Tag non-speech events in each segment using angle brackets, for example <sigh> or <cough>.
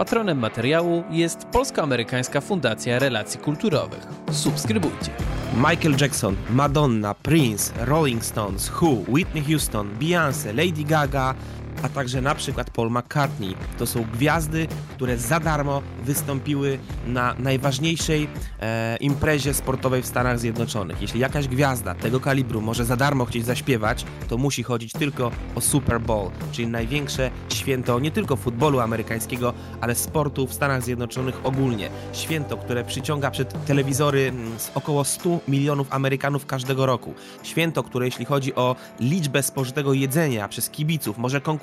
Patronem materiału jest Polsko-Amerykańska Fundacja Relacji Kulturowych. Subskrybujcie. Michael Jackson, Madonna, Prince, Rolling Stones, Who, Whitney Houston, Beyoncé, Lady Gaga, a także na przykład Paul McCartney. To są gwiazdy, które za darmo wystąpiły na najważniejszej e, imprezie sportowej w Stanach Zjednoczonych. Jeśli jakaś gwiazda tego kalibru może za darmo chcieć zaśpiewać, to musi chodzić tylko o Super Bowl, czyli największe święto nie tylko futbolu amerykańskiego, ale sportu w Stanach Zjednoczonych ogólnie. Święto, które przyciąga przed telewizory mm, z około 100 milionów Amerykanów każdego roku. Święto, które jeśli chodzi o liczbę spożytego jedzenia przez kibiców może konkurować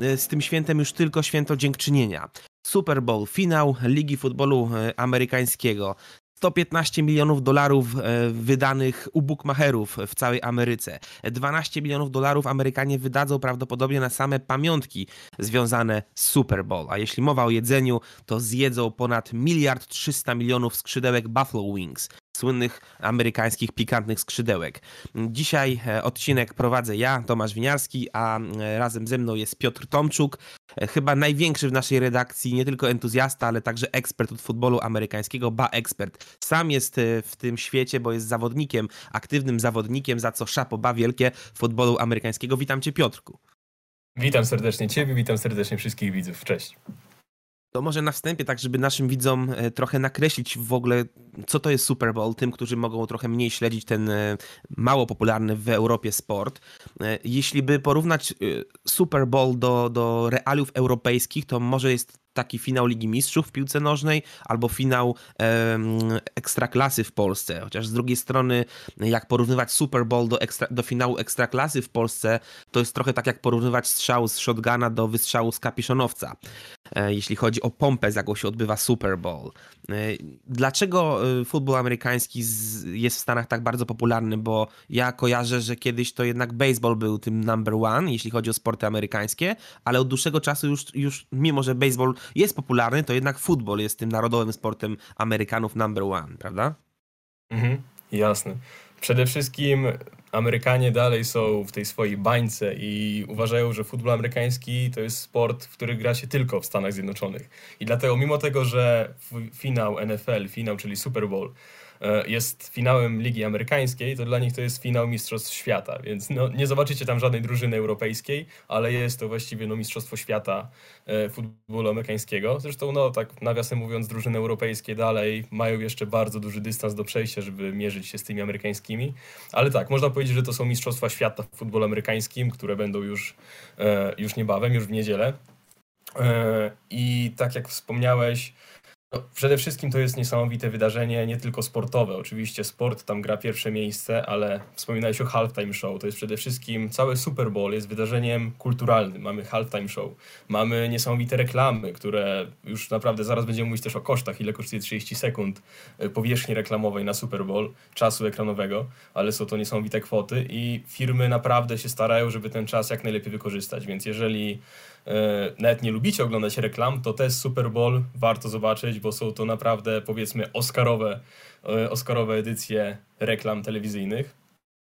y, z tym świętem już tylko święto dziękczynienia. Super Bowl, finał Ligi Futbolu y, Amerykańskiego. 115 milionów dolarów e, wydanych u bookmacherów w całej Ameryce. 12 milionów dolarów Amerykanie wydadzą prawdopodobnie na same pamiątki związane z Super Bowl. A jeśli mowa o jedzeniu, to zjedzą ponad miliard 300 milionów skrzydełek Buffalo Wings słynnych amerykańskich pikantnych skrzydełek. Dzisiaj e, odcinek prowadzę ja, Tomasz Winiarski, a e, razem ze mną jest Piotr Tomczuk, e, chyba największy w naszej redakcji, nie tylko entuzjasta, ale także ekspert od futbolu amerykańskiego, ba ekspert. Sam jest w tym świecie, bo jest zawodnikiem, aktywnym zawodnikiem, za co szapo ba wielkie futbolu amerykańskiego. Witam cię Piotrku. Witam serdecznie ciebie, witam serdecznie wszystkich widzów. Cześć. To może na wstępie, tak żeby naszym widzom e, trochę nakreślić w ogóle, co to jest Super Bowl, tym, którzy mogą trochę mniej śledzić ten e, mało popularny w Europie sport. E, jeśli by porównać Super Bowl do, do realiów europejskich, to może jest taki finał Ligi Mistrzów w piłce nożnej albo finał Ekstraklasy w Polsce. Chociaż z drugiej strony, jak porównywać Super Bowl do, ekstra, do finału Ekstraklasy w Polsce, to jest trochę tak jak porównywać strzał z shotguna do wystrzału z kapiszonowca, e, jeśli chodzi o pompę, z jaką się odbywa Super Bowl. E, dlaczego e, futbol amerykański jest w Stanach tak bardzo popularny? Bo ja kojarzę, że kiedyś to jednak baseball był tym number one, jeśli chodzi o sporty amerykańskie, ale od dłuższego czasu już, już mimo że baseball jest popularny, to jednak futbol jest tym narodowym sportem Amerykanów number one, prawda? Mhm, jasne. Przede wszystkim Amerykanie dalej są w tej swojej bańce i uważają, że futbol amerykański to jest sport, w który gra się tylko w Stanach Zjednoczonych. I dlatego, mimo tego, że finał NFL, finał, czyli Super Bowl, jest finałem Ligi Amerykańskiej, to dla nich to jest finał Mistrzostw Świata, więc no, nie zobaczycie tam żadnej drużyny europejskiej, ale jest to właściwie no, Mistrzostwo Świata e, futbolu amerykańskiego. Zresztą, no tak nawiasem mówiąc, drużyny europejskie dalej mają jeszcze bardzo duży dystans do przejścia, żeby mierzyć się z tymi amerykańskimi, ale tak, można powiedzieć, że to są Mistrzostwa Świata w futbolu amerykańskim, które będą już, e, już niebawem, już w niedzielę. I tak jak wspomniałeś, no, przede wszystkim to jest niesamowite wydarzenie, nie tylko sportowe. Oczywiście sport tam gra pierwsze miejsce, ale wspominałeś o halftime show. To jest przede wszystkim cały Super Bowl jest wydarzeniem kulturalnym. Mamy halftime show, mamy niesamowite reklamy, które już naprawdę zaraz będziemy mówić też o kosztach, ile kosztuje 30 sekund e, powierzchni reklamowej na Super Bowl, czasu ekranowego, ale są to niesamowite kwoty i firmy naprawdę się starają, żeby ten czas jak najlepiej wykorzystać. Więc jeżeli nawet nie lubicie oglądać reklam, to też Super Bowl warto zobaczyć, bo są to naprawdę powiedzmy Oscarowe, e, Oscarowe edycje reklam telewizyjnych.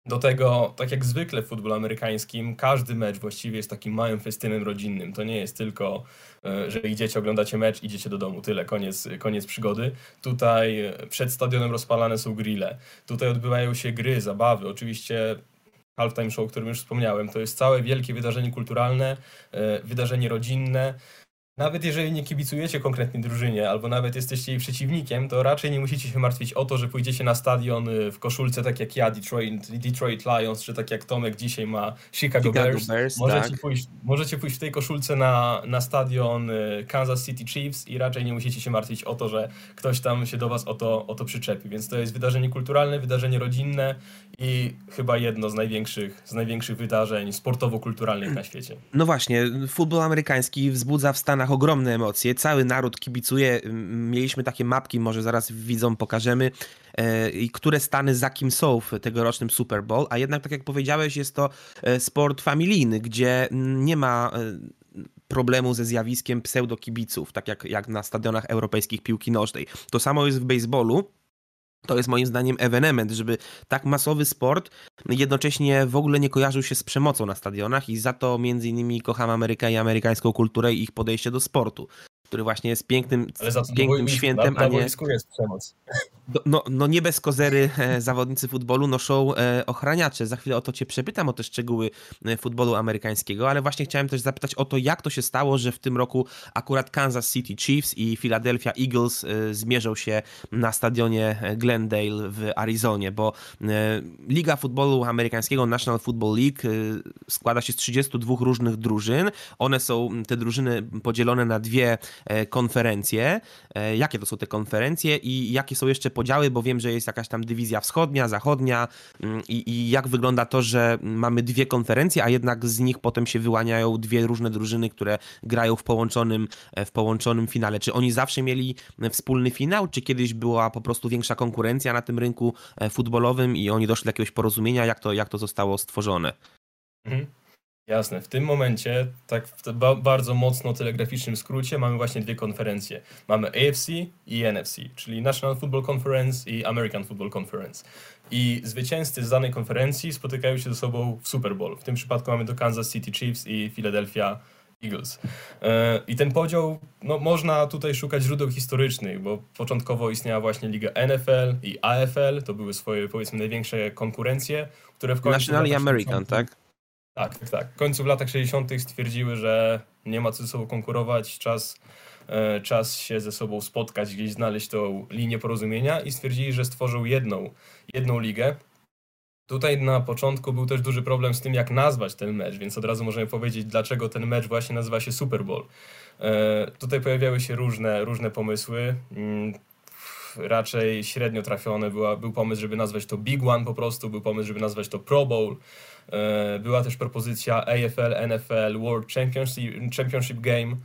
Do tego, tak jak zwykle w futbolu amerykańskim, każdy mecz właściwie jest takim małym festynem rodzinnym. To nie jest tylko, e, że idziecie, oglądacie mecz, idziecie do domu, tyle, koniec, koniec przygody. Tutaj przed stadionem rozpalane są grille. Tutaj odbywają się gry, zabawy. Oczywiście halftime show, o którym już wspomniałem. To jest całe wielkie wydarzenie kulturalne, e, wydarzenie rodzinne, nawet jeżeli nie kibicujecie konkretnej drużynie, albo nawet jesteście jej przeciwnikiem, to raczej nie musicie się martwić o to, że pójdziecie na stadion y, w koszulce tak jak ja, Detroit, Detroit Lions, czy tak jak Tomek dzisiaj ma Chicago, Chicago Bears. Bears. możecie, tak. pójść, możecie pójść w tej koszulce na, na stadion y, Kansas City Chiefs i raczej nie musicie się martwić o to, że ktoś tam się do was o to, o to przyczepi. Więc to jest wydarzenie kulturalne, wydarzenie rodzinne i chyba jedno z największych, z największych wydarzeń sportowo-kulturalnych na świecie. No właśnie, futbol amerykański wzbudza w Stanach ogromne emocje. Cały naród kibicuje. Mieliśmy takie mapki, może zaraz widzom pokażemy, e, które stany za kim są w tegorocznym Super Bowl. A jednak, tak jak powiedziałeś, jest to e, sport familijny, gdzie nie ma e, problemu ze zjawiskiem pseudokibiców, tak jak, jak na stadionach europejskich piłki nożnej. To samo jest w baseballu. To jest moim zdaniem ewenement, żeby tak masowy sport jednocześnie w ogóle nie kojarzył się z przemocą na stadionach i za to między innymi kocham Amerykę i amerykańską kulturę i ich podejście do sportu. Który właśnie jest pięknym, pięknym świętem, na, a nie... jest przemoc. No, no nie bez kozery e, zawodnicy futbolu noszą e, ochraniacze. Za chwilę o to cię przepytam, o te szczegóły e, futbolu amerykańskiego, ale właśnie chciałem też zapytać o to, jak to się stało, że w tym roku akurat Kansas City Chiefs i Philadelphia Eagles zmierzą się na stadionie Glendale w Arizonie, bo Liga Futbolu Amerykańskiego, National Football League składa się z 32 różnych drużyn. One są, te drużyny podzielone na dwie konferencje. Jakie to są te konferencje i jakie są jeszcze podziały, bo wiem, że jest jakaś tam dywizja wschodnia, zachodnia mm, i, i jak wygląda to, że mamy dwie konferencje, a jednak z nich potem się wyłaniają dwie różne drużyny, które grają w połączonym, e, w połączonym finale. Czy oni zawsze mieli wspólny finał, czy kiedyś była po prostu większa konkurencja na tym rynku e, futbolowym i oni doszli do jakiegoś porozumienia? Jak to, jak to zostało stworzone? Mhm. Jasne. W tym momencie, tak w bardzo mocno telegraficznym skrócie, mamy właśnie dwie konferencje. Mamy AFC i NFC, czyli National Football Conference i American Football Conference. I zwycięzcy z danej konferencji spotykają się ze sobą w Super Bowl. W tym przypadku mamy to Kansas City Chiefs i Philadelphia Eagles. E, I ten podział, no, można tutaj szukać źródeł historycznych, bo początkowo istniała właśnie liga NFL i AFL, to były swoje, powiedzmy, największe konkurencje, które w końcu... National i American, tak? Tak, tak, tak. W końcu w latach 60. stwierdziły, że nie ma co ze sobą konkurować, czas, e, czas się ze sobą spotkać, gdzieś znaleźć tą linię porozumienia i stwierdzili, że stworzą jedną, jedną ligę. Tutaj na początku był też duży problem z tym, jak nazwać ten mecz, więc od razu możemy powiedzieć, dlaczego ten mecz właśnie nazywa się Super Bowl. E, tutaj pojawiały się różne, różne pomysły. Raczej średnio trafione była, był pomysł, żeby nazwać to Big One po prostu, był pomysł, żeby nazwać to Pro Bowl. E, była też propozycja AFL, NFL, World Championship, Championship Game,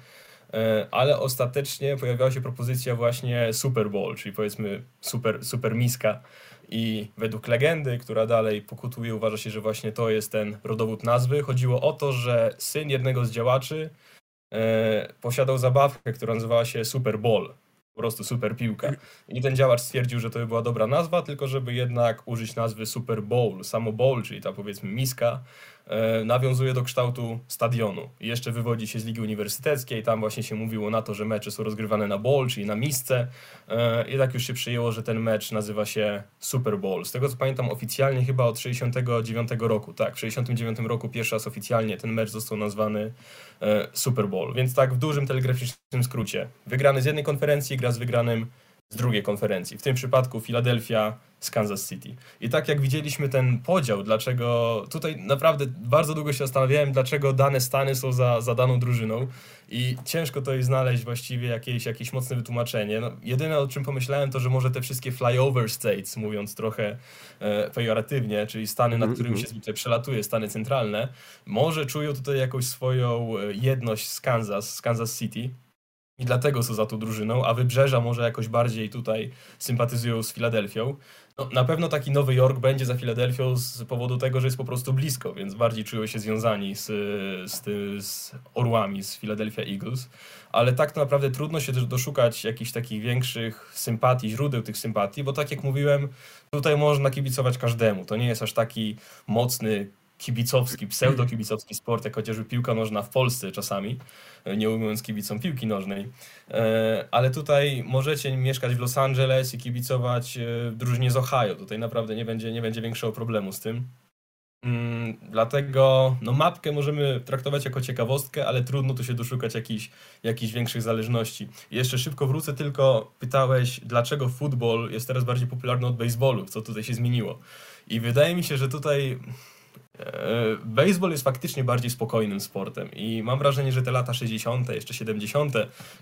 e, ale ostatecznie pojawiła się propozycja właśnie Super Bowl, czyli powiedzmy super, super miska. I według legendy, która dalej pokutuje, uważa się, że właśnie to jest ten rodowód nazwy. Chodziło o to, że syn jednego z działaczy e, posiadał zabawkę, która nazywała się Super Bowl po prostu super piłka. I ten działacz stwierdził, że to by była dobra nazwa, tylko żeby jednak użyć nazwy Super Bowl. Samo bowl, czyli ta powiedzmy miska, nawiązuje do kształtu stadionu. I jeszcze wywodzi się z Ligi Uniwersyteckiej, tam właśnie się mówiło na to, że mecze są rozgrywane na bowl, czyli na misce e, i tak już się przyjęło, że ten mecz nazywa się Super Bowl. Z tego co pamiętam oficjalnie chyba od 69 roku, tak, w 69 roku pierwszy raz oficjalnie ten mecz został nazwany e, Super Bowl. Więc tak w dużym telegraficznym skrócie. Wygrany z jednej konferencji gra z wygranym z drugiej konferencji. W tym przypadku Philadelphia z Kansas City. I tak jak widzieliśmy ten podział, dlaczego tutaj naprawdę bardzo długo się zastanawiałem, dlaczego dane stany są za, za daną drużyną i ciężko to jest znaleźć właściwie jakieś, jakieś mocne wytłumaczenie. No, jedyne o czym pomyślałem to, że może te wszystkie flyover states, mówiąc trochę e, pejoratywnie, czyli stany, nad którymi się zwykle przelatuje, stany centralne, może czują tutaj jakąś swoją e, jedność z Kansas, z Kansas City i dlatego są za tą drużyną, a Wybrzeża może jakoś bardziej tutaj sympatyzują z Filadelfią. No, na pewno taki Nowy Jork będzie za Filadelfią z powodu tego, że jest po prostu blisko, więc bardziej czują się związani z, z, z orłami, z Philadelphia Eagles. Ale tak naprawdę trudno się też doszukać jakichś takich większych sympatii, źródeł tych sympatii, bo tak jak mówiłem, tutaj można kibicować każdemu. To nie jest aż taki mocny kibicowski, pseudo-kibicowski sport, jak chociażby piłka nożna w Polsce czasami, nie ujmując kibicom piłki nożnej. E, ale tutaj możecie mieszkać w Los Angeles i kibicować e, drużynie z Ohio. Tutaj naprawdę nie będzie, nie będzie większego problemu z tym. Mm, dlatego no, mapkę możemy traktować jako ciekawostkę, ale trudno tu się doszukać jakichś, jakichś większych zależności. Jeszcze szybko wrócę, tylko pytałeś, dlaczego futbol jest teraz bardziej popularny od baseballu, co tutaj się zmieniło. I wydaje mi się, że tutaj baseball jest faktycznie bardziej spokojnym sportem i mam wrażenie, że te lata 60., jeszcze 70.,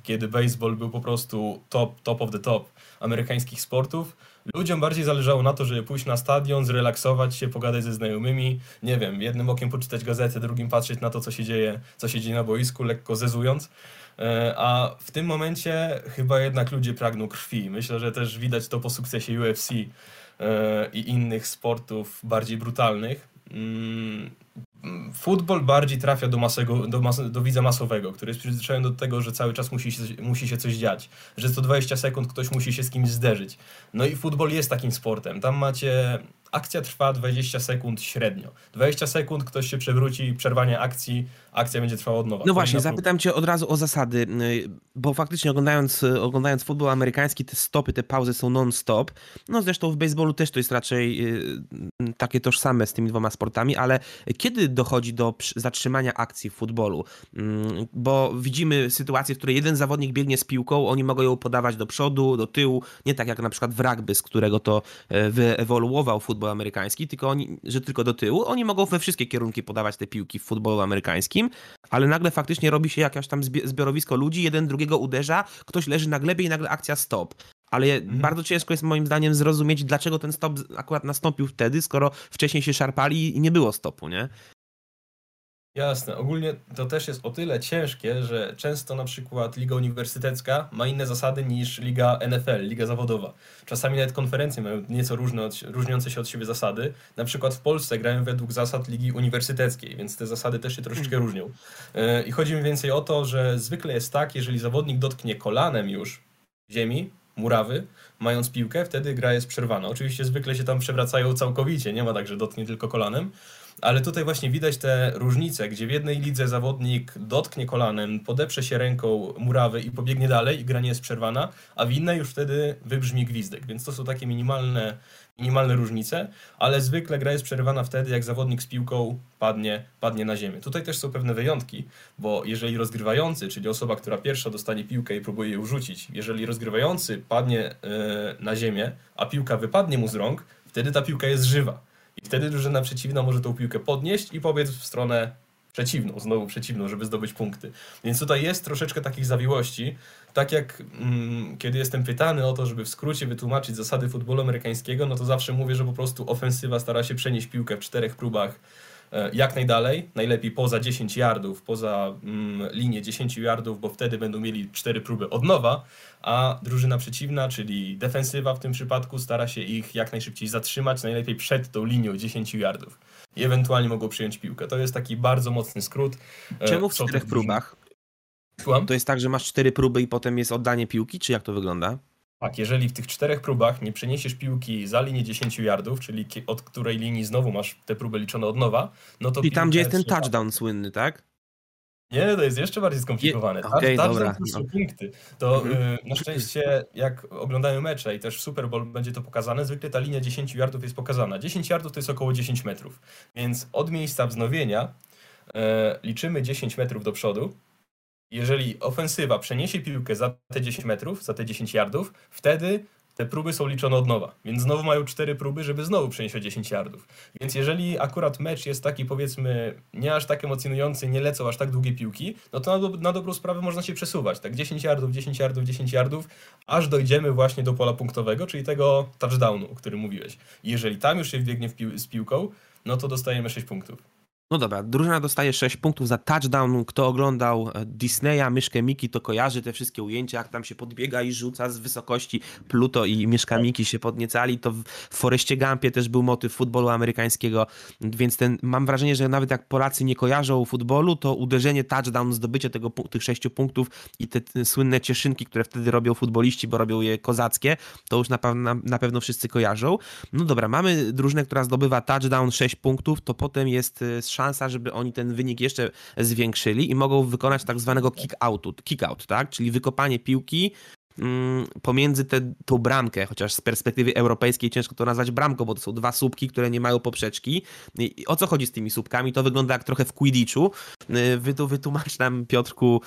kiedy baseball był po prostu top, top of the top amerykańskich sportów, ludziom bardziej zależało na to, żeby pójść na stadion, zrelaksować się, pogadać ze znajomymi, nie wiem, jednym okiem poczytać gazetę, drugim patrzeć na to, co się dzieje, co się dzieje na boisku, lekko zezując. E, a w tym momencie chyba jednak ludzie pragną krwi. Myślę, że też widać to po sukcesie UFC e, i innych sportów bardziej brutalnych futbol bardziej trafia do, masego, do, mas, do widza masowego, który jest przyzwyczajony do tego, że cały czas musi się, musi się coś dziać, że co 20 sekund ktoś musi się z kimś zderzyć. No i futbol jest takim sportem. Tam macie. Akcja trwa 20 sekund średnio. 20 sekund ktoś się przewróci, przerwanie akcji, akcja będzie trwała od nowa. No właśnie, zapytam cię od razu o zasady, y, bo faktycznie oglądając, y, oglądając futbol amerykański, te stopy, te pauzy są non-stop. No zresztą w baseballu też to jest raczej y, takie tożsame z tymi dwoma sportami, ale kiedy dochodzi do zatrzymania akcji w futbolu? Mm, bo widzimy sytuację, w której jeden zawodnik biegnie z piłką, oni mogą ją podawać do przodu, do tyłu, nie tak jak na przykład w rugby, z którego to e, wyewoluował futbol amerykański, tylko oni, że tylko do tyłu. Oni mogą we wszystkie kierunki podawać te piłki w futbolu amerykańskim, ale nagle faktycznie robi się jakaś tam zbiorowisko ludzi, jeden drugiego uderza, ktoś leży na glebie i nagle akcja stop. Ale mhm. bardzo ciężko jest moim zdaniem zrozumieć, dlaczego ten stop akurat nastąpił wtedy, skoro wcześniej się szarpali i nie było stopu, nie? Jasne. Ogólnie to też jest o tyle ciężkie, że często na przykład liga uniwersytecka ma inne zasady niż liga NFL, liga zawodowa. Czasami nawet konferencje mają nieco różne od, różniące się od siebie zasady. Na przykład w Polsce grają według zasad ligi uniwersyteckiej, więc te zasady też się troszeczkę mhm. różnią. E, I chodzi mi więcej o to, że zwykle jest tak, jeżeli zawodnik dotknie kolanem już ziemi, murawy, mając piłkę, wtedy gra jest przerwana. Oczywiście zwykle się tam przewracają całkowicie, nie ma tak, że dotknie tylko kolanem, ale tutaj właśnie widać te różnice, gdzie w jednej lidze zawodnik dotknie kolanem, podeprze się ręką murawy i pobiegnie dalej i gra nie jest przerwana, a w innej już wtedy wybrzmi gwizdek. Więc to są takie minimalne, minimalne różnice, ale zwykle gra jest przerywana wtedy, jak zawodnik z piłką padnie, padnie na ziemię. Tutaj też są pewne wyjątki, bo jeżeli rozgrywający, czyli osoba, która pierwsza dostanie piłkę i próbuje ją rzucić, jeżeli rozgrywający padnie yy, na ziemię, a piłka wypadnie mu z rąk, wtedy ta piłka jest żywa i wtedy drużyna przeciwna może tą piłkę podnieść i pobiec w stronę przeciwną, znowu przeciwną, żeby zdobyć punkty. Więc tutaj jest troszeczkę takich zawiłości. Tak jak mm, kiedy jestem pytany o to, żeby w skrócie wytłumaczyć zasady futbolu amerykańskiego, no to zawsze mówię, że po prostu ofensywa stara się przenieść piłkę w czterech próbach jak najdalej, najlepiej poza 10 yardów, poza mm, linię 10 yardów, bo wtedy będą mieli 4 próby od nowa, a drużyna przeciwna, czyli defensywa w tym przypadku, stara się ich jak najszybciej zatrzymać, najlepiej przed tą linią 10 yardów i ewentualnie mogą przyjąć piłkę. To jest taki bardzo mocny skrót. E, Czemu w czterech próbach? Słucham? To jest tak, że masz cztery próby i potem jest oddanie piłki, czy jak to wygląda? Tak, jeżeli w tych czterech próbach nie przeniesiesz piłki za linię 10 yardów, czyli od której linii znowu masz te próby liczone od nowa, no to. I tam, gdzie jest ten touchdown słynny, tak? Nie, to jest jeszcze bardziej skomplikowane. Je... Okay, touchdown to są punkty. To mhm. y, na szczęście, jak oglądają mecze i też Super Bowl będzie to pokazane, zwykle ta linia 10 yardów jest pokazana. 10 yardów to jest około 10 metrów. Więc od miejsca wznowienia y, liczymy 10 metrów do przodu jeżeli ofensywa przeniesie piłkę za te 10 metrów, za te 10 yardów, wtedy te próby są liczone od nowa. Więc znowu mają 4 próby, żeby znowu przenieść o 10 yardów. Więc jeżeli akurat mecz jest taki, powiedzmy, nie aż tak emocjonujący, nie lecą aż tak długie piłki, no to na, do, na dobrą sprawę można się przesuwać. Tak 10 yardów, 10 yardów, 10 yardów, aż dojdziemy właśnie do pola punktowego, czyli tego touchdownu, o którym mówiłeś. Jeżeli tam już się wbiegnie pił z piłką, no to dostajemy 6 punktów. No dobra, drużyna dostaje 6 punktów za touchdown. Kto oglądał e, Disneya, Myszkę Miki, to kojarzy te wszystkie ujęcia, jak tam się podbiega i rzuca z wysokości Pluto i Myszka Miki się podniecali. To w Foreście Gumpie też był motyw futbolu amerykańskiego, więc ten, mam wrażenie, że nawet jak Polacy nie kojarzą futbolu, to uderzenie touchdown, zdobycie tego, tych 6 punktów i te, te, słynne cieszynki, które wtedy robią futboliści, bo robią je kozackie, to już na, na, na pewno wszyscy kojarzą. No dobra, mamy drużynę, która zdobywa touchdown 6 punktów, to potem jest e, szansa szansa, żeby oni ten wynik jeszcze zwiększyli i mogą wykonać tak zwanego kick-outu, kick-out, tak? Czyli wykopanie piłki mm, pomiędzy te, tą bramkę, chociaż z perspektywy europejskiej ciężko to nazwać bramką, bo to są dwa słupki, które nie mają poprzeczki. I o co chodzi z tymi słupkami? To wygląda jak trochę w Quidditchu. Y, wytłumacz nam, Piotrku,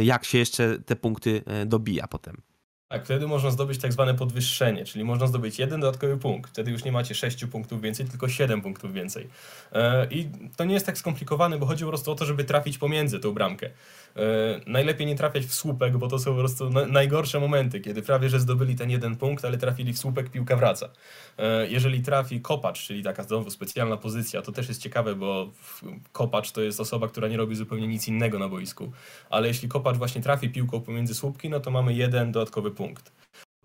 y, jak się jeszcze te punkty y, dobija potem. Tak, wtedy można zdobyć tak zwane podwyższenie, czyli można zdobyć jeden dodatkowy punkt. Wtedy już nie macie 6 punktów więcej, tylko 7 punktów więcej. E, I to nie jest tak skomplikowane, bo chodzi po prostu o to, żeby trafić pomiędzy tą bramkę. E, najlepiej nie trafiać w słupek, bo to są po prostu najgorsze momenty, kiedy prawie że zdobyli ten jeden punkt, ale trafili w słupek, piłka wraca. E, jeżeli trafi kopacz, czyli taka znowu specjalna pozycja, to też jest ciekawe, bo kopacz to jest osoba, która nie robi zupełnie nic innego na boisku. Ale jeśli kopacz właśnie trafi piłką pomiędzy słupki, no to mamy jeden dodatkowy punkt.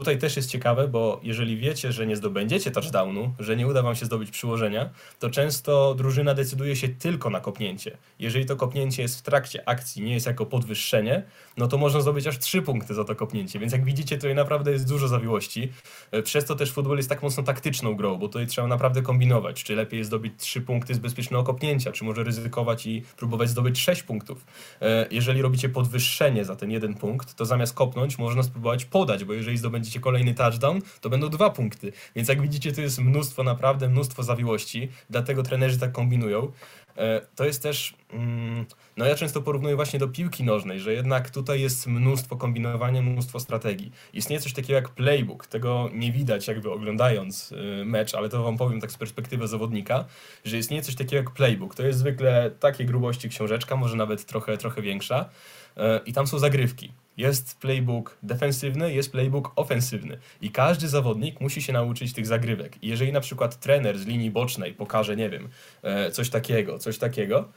Tutaj też jest ciekawe, bo jeżeli wiecie, że nie zdobędziecie touchdownu, że nie uda wam się zdobyć przyłożenia, to często drużyna decyduje się tylko na kopnięcie. Jeżeli to kopnięcie jest w trakcie akcji, nie jest jako podwyższenie, no to można zdobyć aż trzy punkty za to kopnięcie. Więc jak widzicie, tutaj naprawdę jest dużo zawiłości. E, przez to też futbol jest tak mocno taktyczną grą, bo tutaj trzeba naprawdę kombinować, czy lepiej jest zdobyć trzy punkty z bezpiecznego kopnięcia, czy może ryzykować i próbować zdobyć sześć punktów. E, jeżeli robicie podwyższenie za ten jeden punkt, to zamiast kopnąć, można spróbować podać, bo jeżeli zdobędziecie kolejny touchdown, to będą dwa punkty. Więc jak widzicie, to jest mnóstwo, naprawdę mnóstwo zawiłości, dlatego trenerzy tak kombinują. E, to jest też, mm, no ja często porównuję właśnie do piłki nożnej, że jednak tutaj jest mnóstwo kombinowania, mnóstwo strategii. Istnieje coś takiego jak playbook, tego nie widać jakby oglądając y, mecz, ale to wam powiem tak z perspektywy zawodnika, że istnieje coś takiego jak playbook. To jest zwykle takiej grubości książeczka, może nawet trochę, trochę większa e, i tam są zagrywki. Jest playbook defensywny, jest playbook ofensywny i każdy zawodnik musi się nauczyć tych zagrywek. I jeżeli na przykład trener z linii bocznej pokaże, nie wiem, e, coś takiego, coś takiego,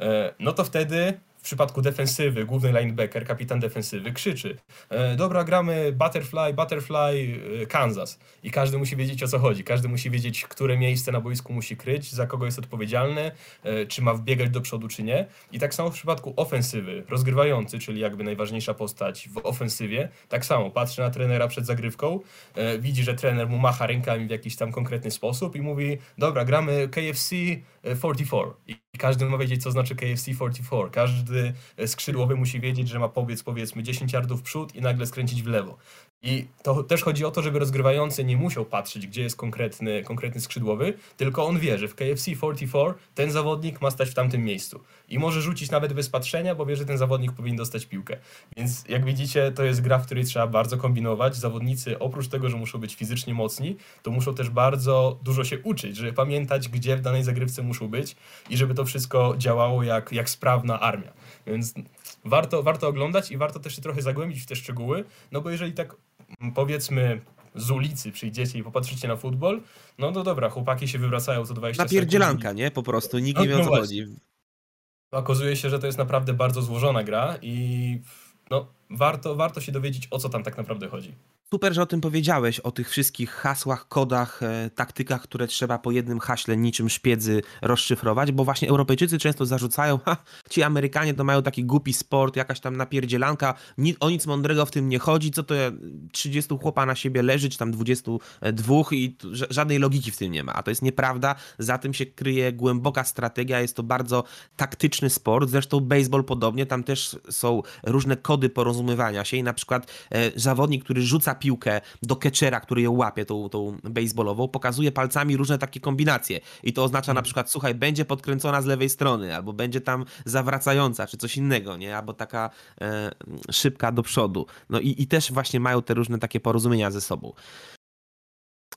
e, no to wtedy w przypadku defensywy, główny linebacker, kapitan defensywy krzyczy e, dobra, gramy butterfly, butterfly, e, Kansas. I każdy musi wiedzieć o co chodzi. Każdy musi wiedzieć, które miejsce na boisku musi kryć, za kogo jest odpowiedzialny, e, czy ma wbiegać do przodu, czy nie. I tak samo w przypadku ofensywy, rozgrywający, czyli jakby najważniejsza postać w ofensywie, tak samo patrzy na trenera przed zagrywką, widzi, że trener mu macha rękami w jakiś tam konkretny sposób i mówi dobra, gramy KFC 44. E, I każdy ma wiedzieć, co znaczy KFC 44. Każdy e, skrzydłowy musi wiedzieć, że ma pobiec powiedzmy 10 yardów w przód i nagle skręcić w lewo. I to też chodzi o to, żeby rozgrywający nie musiał patrzeć, gdzie jest konkretny, konkretny skrzydłowy, tylko on wie, że w KFC 44 ten zawodnik ma stać w tamtym miejscu. I może rzucić nawet bez patrzenia, bo wie, że ten zawodnik powinien dostać piłkę. Więc jak widzicie, to jest gra, w której trzeba bardzo kombinować. Zawodnicy oprócz tego, że muszą być fizycznie mocni, to muszą też bardzo dużo się uczyć, żeby pamiętać, gdzie w danej zagrywce muszą być i żeby to wszystko działało jak, jak sprawna armia. Więc warto, warto oglądać i warto też się trochę zagłębić w te szczegóły, no bo jeżeli tak powiedzmy z ulicy przyjdziecie i popatrzycie na futbol, no to dobra, chłopaki się wywracają co 20 Napierdzielanka, sekund. nie? Po prostu, nikt nie wie o co chodzi. Okazuje się, że to jest naprawdę bardzo złożona gra i no, warto, warto się dowiedzieć, o co tam tak naprawdę chodzi. Super, że o tym powiedziałeś, o tych wszystkich hasłach, kodach, e, taktykach, które trzeba po jednym haśle niczym szpiedzy rozszyfrować, bo właśnie Europejczycy często zarzucają, ha, ci Amerykanie to mają taki głupi sport, jakaś tam napierdzielanka, ni, o nic mądrego w tym nie chodzi, co to 30 chłopa na siebie leży, czy tam 22 i żadnej logiki w tym nie ma, a to jest nieprawda, za tym się kryje głęboka strategia, jest to bardzo taktyczny sport, zresztą baseball podobnie, tam też są różne kody porozumiewania się i na przykład e, zawodnik, który rzuca piłkę do catchera, który ją łapie, tą, tą baseballową, pokazuje palcami różne takie kombinacje. I to oznacza na mhm. przykład, słuchaj, będzie podkręcona z lewej strony, albo będzie tam zawracająca, czy coś innego, nie? Albo taka e, szybka do przodu. No i, i też właśnie mają te różne takie porozumienia ze sobą.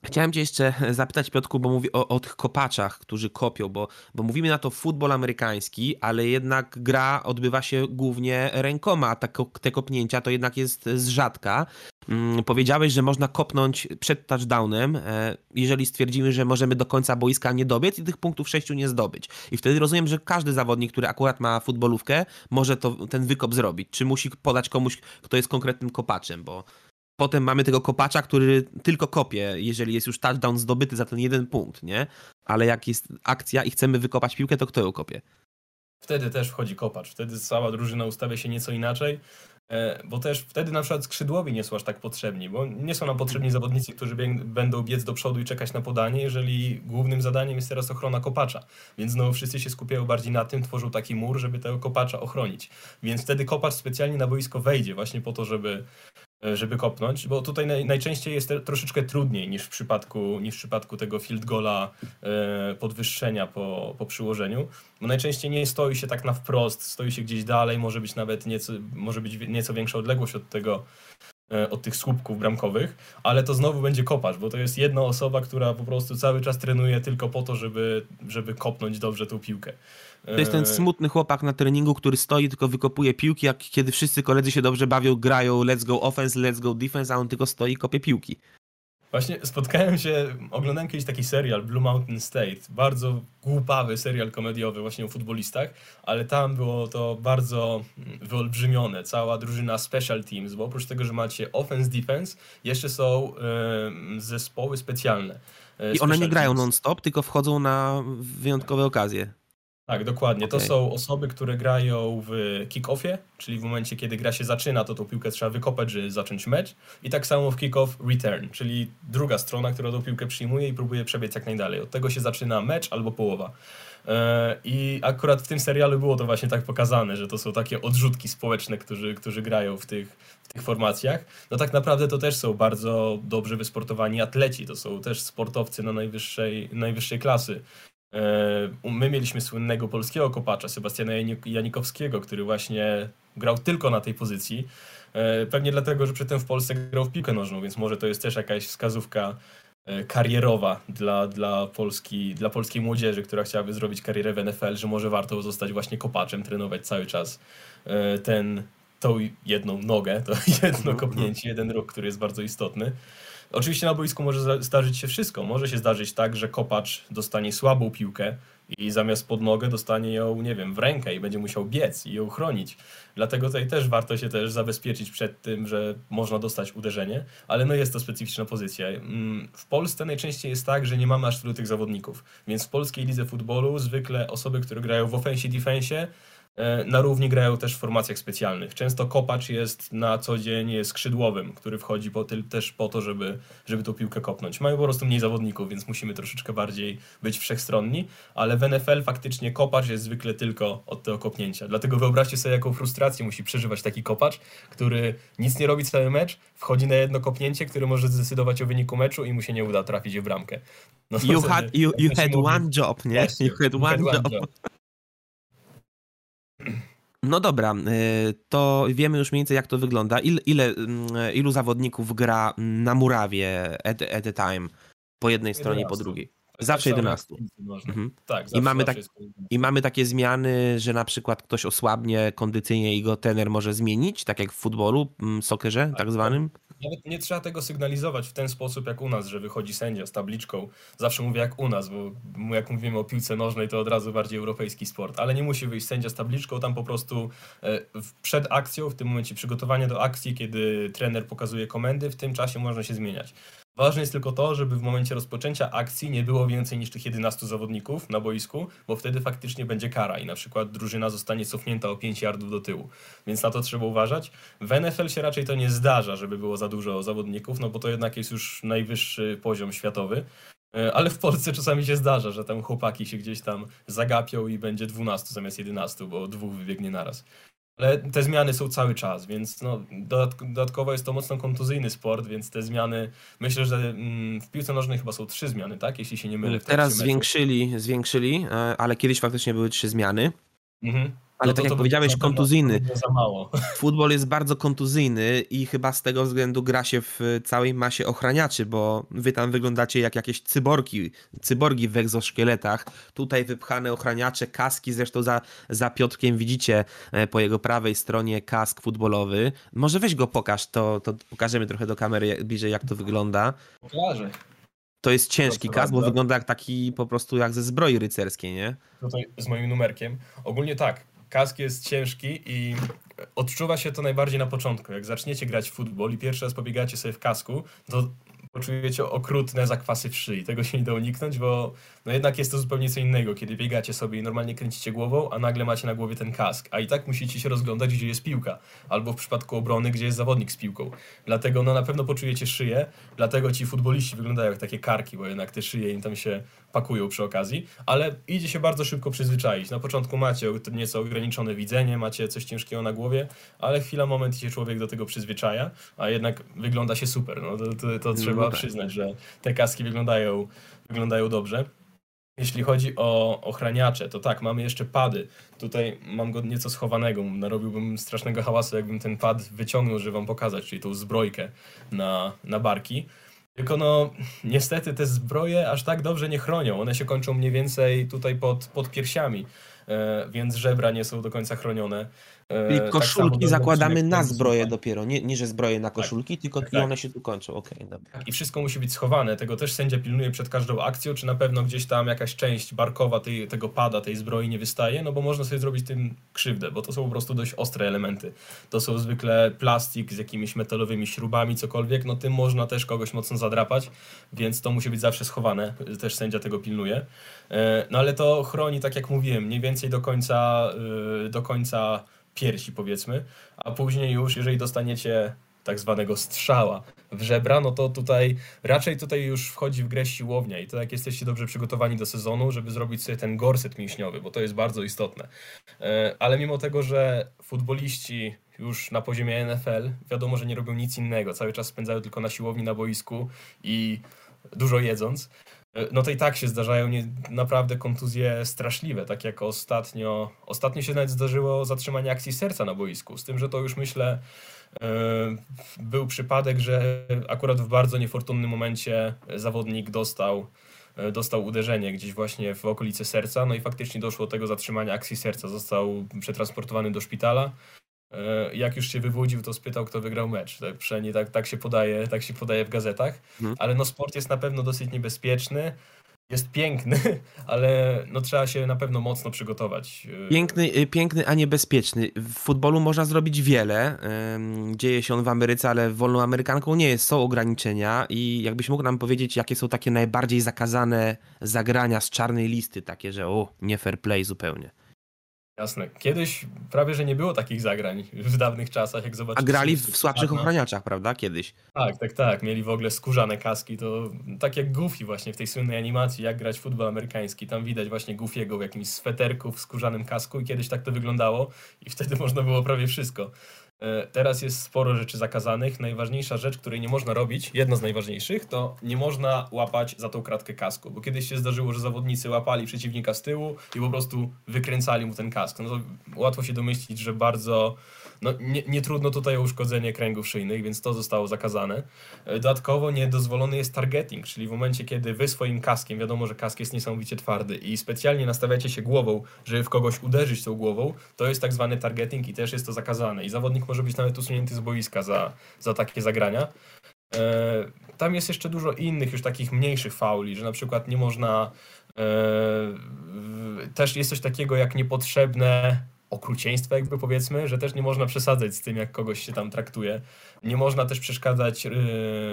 Chciałem Cię jeszcze zapytać, Piotku, bo mówi o, o, tych kopaczach, którzy kopią, bo, bo mówimy na to futbol amerykański, ale jednak gra odbywa się głównie rękoma, a te kopnięcia to jednak jest z rzadka. Mm, powiedziałeś, że można kopnąć przed touchdownem, e, jeżeli stwierdzimy, że możemy do końca boiska nie dobiec i tych punktów sześciu nie zdobyć. I wtedy rozumiem, że każdy zawodnik, który akurat ma futbolówkę, może to, ten wykop zrobić. Czy musi podać komuś, kto jest konkretnym kopaczem, bo potem mamy tego kopacza, który tylko kopie, jeżeli jest już touchdown zdobyty za ten jeden punkt, nie? Ale jak jest akcja i chcemy wykopać piłkę, to kto ją kopie? Wtedy też wchodzi kopacz. Wtedy cała drużyna ustawia się nieco inaczej, e, bo też wtedy na przykład skrzydłowi nie są aż tak potrzebni, bo nie są nam potrzebni zawodnicy, którzy będą biec do przodu i czekać na podanie, jeżeli głównym zadaniem jest teraz ochrona kopacza. Więc no wszyscy się skupiają bardziej na tym, tworzą taki mur, żeby tego kopacza ochronić. Więc wtedy kopacz specjalnie na boisko wejdzie właśnie po to, żeby żeby kopnąć, bo tutaj naj, najczęściej jest troszeczkę trudniej niż w przypadku, niż w przypadku tego field goala e, podwyższenia po, po przyłożeniu, bo najczęściej nie stoi się tak na wprost, stoi się gdzieś dalej, może być nawet nieco, może być nieco większa odległość od tego, e, od tych słupków bramkowych, ale to znowu będzie kopacz, bo to jest jedna osoba, która po prostu cały czas trenuje tylko po to, żeby, żeby kopnąć dobrze tą piłkę. To jest ten smutny chłopak na treningu, który stoi, tylko wykopuje piłki, jak kiedy wszyscy koledzy się dobrze bawią, grają let's go offense, let's go defense, a on tylko stoi i kopie piłki. Właśnie spotkałem się, oglądałem kiedyś taki serial Blue Mountain State, bardzo głupawy serial komediowy właśnie o futbolistach, ale tam było to bardzo wyolbrzymione, cała drużyna special teams, bo oprócz tego, że macie offense, defense, jeszcze są y, zespoły specjalne. E, I one nie grają non-stop, tylko wchodzą na wyjątkowe okazje. Tak, dokładnie. Okay. To są osoby, które grają w kick-offie, czyli w momencie, kiedy gra się zaczyna, to tą piłkę trzeba wykopać, żeby zacząć mecz. I tak samo w kick-off return, czyli druga strona, która tą piłkę przyjmuje i próbuje przebiec jak najdalej. Od tego się zaczyna mecz albo połowa. E, I akurat w tym serialu było to właśnie tak pokazane, że to są takie odrzutki społeczne, którzy, którzy grają w tych, w tych formacjach. No tak naprawdę to też są bardzo dobrze wysportowani atleci, to są też sportowcy na najwyższej, najwyższej klasy. E, my mieliśmy słynnego polskiego kopacza, Sebastiana Janikowskiego, który właśnie grał tylko na tej pozycji. E, pewnie dlatego, że przedtem w Polsce grał w piłkę nożną, więc może to jest też jakaś wskazówka e, karierowa dla, dla, Polski, dla polskiej młodzieży, która chciałaby zrobić karierę w NFL, że może warto zostać właśnie kopaczem, trenować cały czas ten, tą jedną nogę, to <laughs> jedno kopnięcie, jeden ruch, który jest bardzo istotny. Oczywiście na boisku może zdarzyć się wszystko. Może się zdarzyć tak, że kopacz dostanie słabą piłkę i zamiast pod nogę dostanie ją, nie wiem, w rękę i będzie musiał biec i ją chronić. Dlatego tutaj też warto się też zabezpieczyć przed tym, że można dostać uderzenie, ale no jest to specyficzna pozycja. Mm, w Polsce najczęściej jest tak, że nie mamy aż tylu tych zawodników, więc w polskiej lidze futbolu zwykle osoby, które grają w ofensie, defensie, na równi grają też w formacjach specjalnych. Często kopacz jest na co dzień skrzydłowym, który wchodzi po, też po to, żeby, żeby tą piłkę kopnąć. Mają po prostu mniej zawodników, więc musimy troszeczkę bardziej być wszechstronni, ale w NFL faktycznie kopacz jest zwykle tylko od tego kopnięcia. Dlatego wyobraźcie sobie, jaką frustrację musi przeżywać taki kopacz, który nic nie robi cały mecz, wchodzi na jedno kopnięcie, które może zdecydować o wyniku meczu i mu się nie uda trafić w bramkę. No, you, had, you, you had one job, nie? you had one, had one job. No dobra, y, to wiemy już mniej więcej jak to wygląda. Ile, ile mm, ilu zawodników gra na murawie at, at a time? Po jednej stronie i po drugiej. Zawsze 11. Mhm. Tak, zawsze, I, mamy tak, I mamy takie zmiany, że na przykład ktoś osłabnie kondycyjnie i go trener może zmienić, tak jak w futbolu, mm, sokerze tak, tak zwanym? Nawet nie trzeba tego sygnalizować w ten sposób jak u nas, że wychodzi sędzia z tabliczką. Zawsze mówię jak u nas, bo jak mówimy o piłce nożnej, to od razu bardziej europejski sport, ale nie musi wyjść sędzia z tabliczką, tam po prostu e, przed akcją, w tym momencie przygotowanie do akcji, kiedy trener pokazuje komendy, w tym czasie można się zmieniać. Ważne jest tylko to, żeby w momencie rozpoczęcia akcji nie było więcej niż tych 11 zawodników na boisku, bo wtedy faktycznie będzie kara i na przykład drużyna zostanie cofnięta o 5 yardów do tyłu. Więc na to trzeba uważać. W NFL się raczej to nie zdarza, żeby było za dużo zawodników, no bo to jednak jest już najwyższy poziom światowy. E, ale w Polsce czasami się zdarza, że tam chłopaki się gdzieś tam zagapią i będzie 12 zamiast 11, bo dwóch wybiegnie naraz. Ale te zmiany są cały czas, więc no, dodatkowo jest to mocno kontuzyjny sport, więc te zmiany, myślę, że mm, w piłce nożnej chyba są trzy zmiany, tak? Jeśli się nie mylę. Teraz zwiększyli, zwiększyli, e, ale kiedyś faktycznie były trzy zmiany. Mhm. Ale no tak jak powiedziałeś, kontuzyjny. Za mało. <laughs> Futbol jest bardzo kontuzyjny i chyba z tego względu gra się w całej masie ochraniaczy, bo wy tam wyglądacie jak jakieś cyborgi, cyborgi w egzoszkieletach. Tutaj wypchane ochraniacze, kaski, zresztą za, za Piotrkiem widzicie e, po jego prawej stronie kask futbolowy. Może weź go pokaż, to, to pokażemy trochę do kamery bliżej jak to wygląda. Pokażę. To jest ciężki kask, bo wygląda jak taki po prostu jak ze zbroi rycerskiej, nie? Tutaj z moim numerkiem. Ogólnie tak, kask jest ciężki i odczuwa się to najbardziej na początku. Jak zaczniecie grać w futbol i pierwszy raz pobiegacie sobie w kasku, to poczujecie okrutne zakwasy w szyi. Tego się nie da uniknąć, bo no jednak jest to zupełnie co innego, kiedy biegacie sobie i normalnie kręcicie głową, a nagle macie na głowie ten kask, a i tak musicie się rozglądać, gdzie jest piłka, albo w przypadku obrony, gdzie jest zawodnik z piłką. Dlatego no na pewno poczujecie szyję, dlatego ci futboliści wyglądają jak takie karki, bo jednak te szyje im tam się pakują przy okazji, ale idzie się bardzo szybko przyzwyczaić. Na początku macie nieco ograniczone widzenie, macie coś ciężkiego na głowie, ale chwila, moment i się człowiek do tego przyzwyczaja, a jednak wygląda się super. No, to, to, to trzeba no tak. przyznać, że te kaski wyglądają, wyglądają dobrze. Jeśli chodzi o ochraniacze, to tak, mamy jeszcze pady. Tutaj mam go nieco schowanego. Narobiłbym strasznego hałasu, jakbym ten pad wyciągnął, żeby wam pokazać, czyli tą zbrojkę na, na barki. Tylko no, niestety te zbroje aż tak dobrze nie chronią. One się kończą mniej więcej tutaj pod, pod piersiami. e, więc żebra nie są do końca chronione. E, I koszulki tak zakładamy na zbroję dopiero, nie, nie że zbroje na tak. koszulki, tak, tylko tak, i one się tu kończą. Okay, dobra. I wszystko musi być schowane, tego też sędzia pilnuje przed każdą akcją, czy na pewno gdzieś tam jakaś część barkowa tej, tego pada, tej zbroi nie wystaje, no bo można sobie zrobić tym krzywdę, bo to są po prostu dość ostre elementy. To są zwykle plastik z jakimiś metalowymi śrubami, cokolwiek, no tym można też kogoś mocno zadrapać, więc to musi być zawsze schowane, też sędzia tego pilnuje. E, no ale to chroni, tak jak mówiłem, mniej więcej do końca, e, do końca piersi powiedzmy, a później już, jeżeli dostaniecie tak zwanego strzała w żebra, no to tutaj raczej tutaj już wchodzi w grę siłownia i to jak jesteście dobrze przygotowani do sezonu, żeby zrobić sobie ten gorset mięśniowy, bo to jest bardzo istotne. E, ale mimo tego, że futboliści już na poziomie NFL wiadomo, że nie robią nic innego, cały czas spędzają tylko na siłowni, na boisku i dużo jedząc, no to i tak się zdarzają nie, naprawdę kontuzje straszliwe, tak jak ostatnio, ostatnio się nawet zdarzyło zatrzymanie akcji serca na boisku, z tym, że to już myślę e, był przypadek, że akurat w bardzo niefortunnym momencie zawodnik dostał, e, dostał uderzenie gdzieś właśnie w okolicy serca, no i faktycznie doszło do tego zatrzymania akcji serca, został przetransportowany do szpitala, E, jak już się wybudził, to spytał, kto wygrał mecz. Tak, przynajmniej tak, tak, się podaje, tak się podaje w gazetach. Mhm. Ale no sport jest na pewno dosyć niebezpieczny. Jest piękny, <laughs> ale no trzeba się na pewno mocno przygotować. E, piękny, y, piękny, a niebezpieczny. W futbolu można zrobić wiele. Dzieje się on w Ameryce, ale wolną Amerykanką nie jest. Są ograniczenia i jakbyś mógł nam powiedzieć, jakie są takie najbardziej zakazane zagrania z czarnej listy, takie, że o, nie fair play zupełnie. Jasne. Kiedyś prawie, że nie było takich zagrań w dawnych czasach, jak zobaczycie. A grali w słabszych ochraniaczach, prawda? Kiedyś. Tak, tak, tak. Mieli w ogóle skórzane kaski. To tak jak Goofy właśnie w tej słynnej animacji, jak grać w futbol amerykański. Tam widać właśnie Goofy'ego w jakimś sweterku, w skórzanym kasku i kiedyś tak to wyglądało i wtedy <laughs> można było prawie wszystko. E, teraz jest sporo rzeczy zakazanych. Najważniejsza rzecz, której nie można robić, jedna z najważniejszych, to nie można łapać za tą kratkę kasku, bo kiedyś się zdarzyło, że zawodnicy łapali przeciwnika z tyłu i po prostu wykręcali mu ten kask. No to łatwo się domyślić, że bardzo no, nie, nie, trudno tutaj o uszkodzenie kręgów szyjnych, więc to zostało zakazane. E, dodatkowo niedozwolony jest targeting, czyli w momencie, kiedy wy swoim kaskiem, wiadomo, że kask jest niesamowicie twardy i specjalnie nastawiacie się głową, żeby w kogoś uderzyć tą głową, to jest tak zwany targeting i też jest to zakazane. I zawodnik może być nawet usunięty z boiska za, za takie zagrania. E, tam jest jeszcze dużo innych już takich mniejszych fauli, że na przykład nie można e, też jest coś takiego jak niepotrzebne okrucieństwa, jakby powiedzmy, że też nie można przesadzać z tym, jak kogoś się tam traktuje. Nie można też przeszkadzać yy,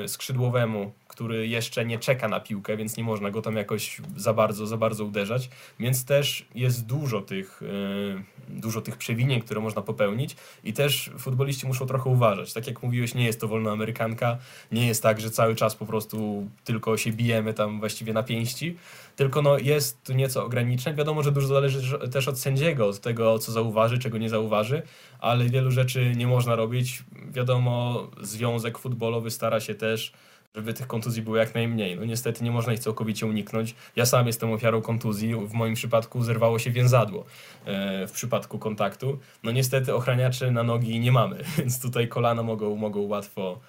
skrzydłowemu, który jeszcze nie czeka na piłkę, więc nie można go tam jakoś za bardzo, za bardzo uderzać. Więc też jest dużo tych, yy, dużo tych przewinień, które można popełnić i też futboliści muszą trochę uważać. Tak jak mówiłeś, nie jest to wolna amerykanka, nie jest tak, że cały czas po prostu tylko się bijemy tam właściwie na pięści, tylko no jest tu nieco ograniczeń. Wiadomo, że dużo zależy też od sędziego, od tego, co zauważy, czego nie zauważy, ale wielu rzeczy nie można robić. Wiadomo, związek futbolowy stara się też żeby tych kontuzji było jak najmniej. No niestety nie można ich całkowicie uniknąć. Ja sam jestem ofiarą kontuzji. W moim przypadku zerwało się więzadło e, w przypadku kontaktu. No niestety ochraniaczy na nogi nie mamy, <laughs> więc tutaj kolana mogą, mogą łatwo,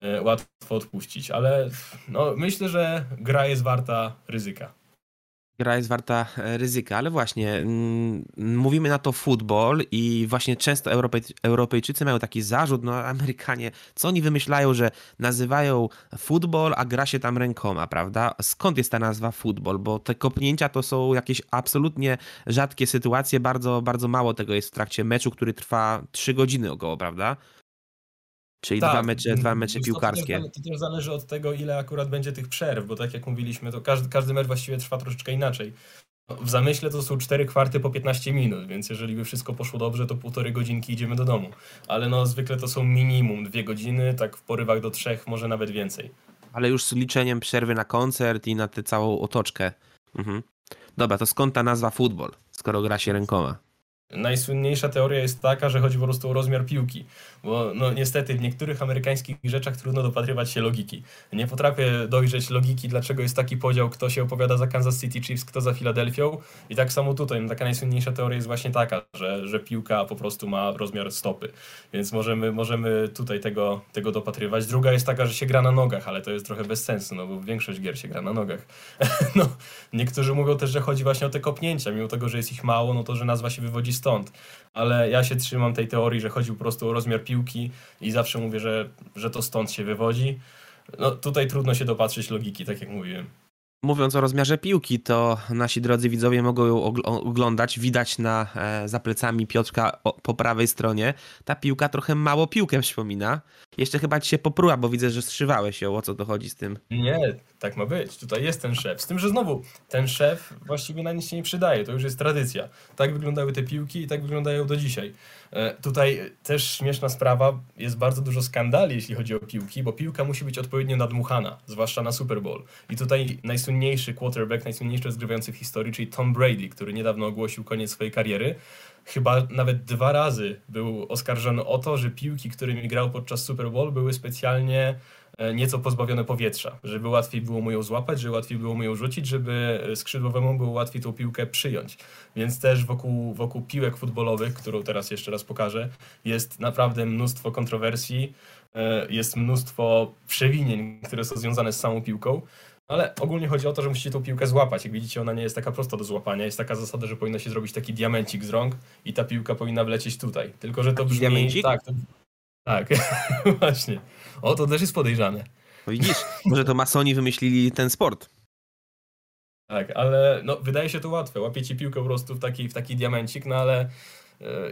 e, łatwo odpuścić. Ale no, myślę, że gra jest warta ryzyka gra jest warta e, ryzyka, ale właśnie mm, mówimy na to futbol i właśnie często Europej, Europejczycy mają taki zarzut, no Amerykanie, co oni wymyślają, że nazywają futbol, a gra się tam rękoma, prawda? Skąd jest ta nazwa futbol? Bo te kopnięcia to są jakieś absolutnie rzadkie sytuacje, bardzo, bardzo mało tego jest w trakcie meczu, który trwa 3 godziny około, prawda? Czyli tak, dwa mecze, dwa mecze piłkarskie. To też, to też zależy od tego, ile akurat będzie tych przerw, bo tak jak mówiliśmy, to każdy, każdy mecz właściwie trwa troszeczkę inaczej. W zamyśle to są 4 kwarty po 15 minut, więc jeżeli by wszystko poszło dobrze, to półtorej godzinki idziemy do domu. Ale no zwykle to są minimum dwie godziny, tak w porywach do trzech, może nawet więcej. Ale już z liczeniem przerwy na koncert i na tę całą otoczkę. Mhm. Dobra, to skąd ta nazwa futbol, skoro gra się rękoma? Najsłynniejsza teoria jest taka, że chodzi po prostu o rozmiar piłki, bo no niestety w niektórych amerykańskich rzeczach trudno dopatrywać się logiki. Nie potrafię dojrzeć logiki, dlaczego jest taki podział, kto się opowiada za Kansas City Chiefs, kto za Filadelfią i tak samo tutaj, no taka najsłynniejsza teoria jest właśnie taka, że, że piłka po prostu ma rozmiar stopy, więc możemy, możemy tutaj tego, tego dopatrywać. Druga jest taka, że się gra na nogach, ale to jest trochę bez sensu, no bo większość gier się gra na nogach. <laughs> no, niektórzy mówią też, że chodzi właśnie o te kopnięcia, mimo tego, że jest ich mało, no to, że nazwa się wywodzi stąd. Ale ja się trzymam tej teorii, że chodzi po prostu o rozmiar piłki i zawsze mówię, że, że to stąd się wywodzi. No tutaj trudno się dopatrzeć logiki, tak jak mówiłem. Mówiąc o rozmiarze piłki, to nasi drodzy widzowie mogą ją oglądać. Widać na, e, za plecami Piotrka po prawej stronie. Ta piłka trochę mało piłkę przypomina. Jeszcze chyba ci się popruła, bo widzę, że strzywałeś ją. O co to chodzi z tym? Nie, tak ma być. Tutaj jest ten szef. Z tym, że znowu, ten szef właściwie na nic się nie przydaje. To już jest tradycja. Tak wyglądały te piłki i tak wyglądają do dzisiaj. E, tutaj też śmieszna sprawa, jest bardzo dużo skandali, jeśli chodzi o piłki, bo piłka musi być odpowiednio nadmuchana, zwłaszcza na Super Bowl. I tutaj najsłynniejszy quarterback, najsłynniejszy rozgrywający w historii, czyli Tom Brady, który niedawno ogłosił koniec swojej kariery, chyba nawet dwa razy był oskarżony o to, że piłki, którymi grał podczas Super Bowl, były specjalnie nieco pozbawione powietrza, żeby łatwiej było mu ją złapać, żeby łatwiej było mu ją rzucić, żeby skrzydłowemu było łatwiej tą piłkę przyjąć. Więc też wokół, wokół piłek futbolowych, którą teraz jeszcze raz pokażę, jest naprawdę mnóstwo kontrowersji, e, jest mnóstwo przewinień, które są związane z samą piłką. Ale ogólnie chodzi o to, że musicie tą piłkę złapać. Jak widzicie, ona nie jest taka prosta do złapania. Jest taka zasada, że powinno się zrobić taki diamencik z rąk i ta piłka powinna wlecieć tutaj. Tylko, że to brzmi... Diamencik? Tak, to... tak. <laughs> właśnie. O, to też jest podejrzane. No widzisz, <laughs> może to masoni wymyślili ten sport. Tak, ale no, wydaje się to łatwe. Łapiecie piłkę po prostu w taki, w taki diamencik, no ale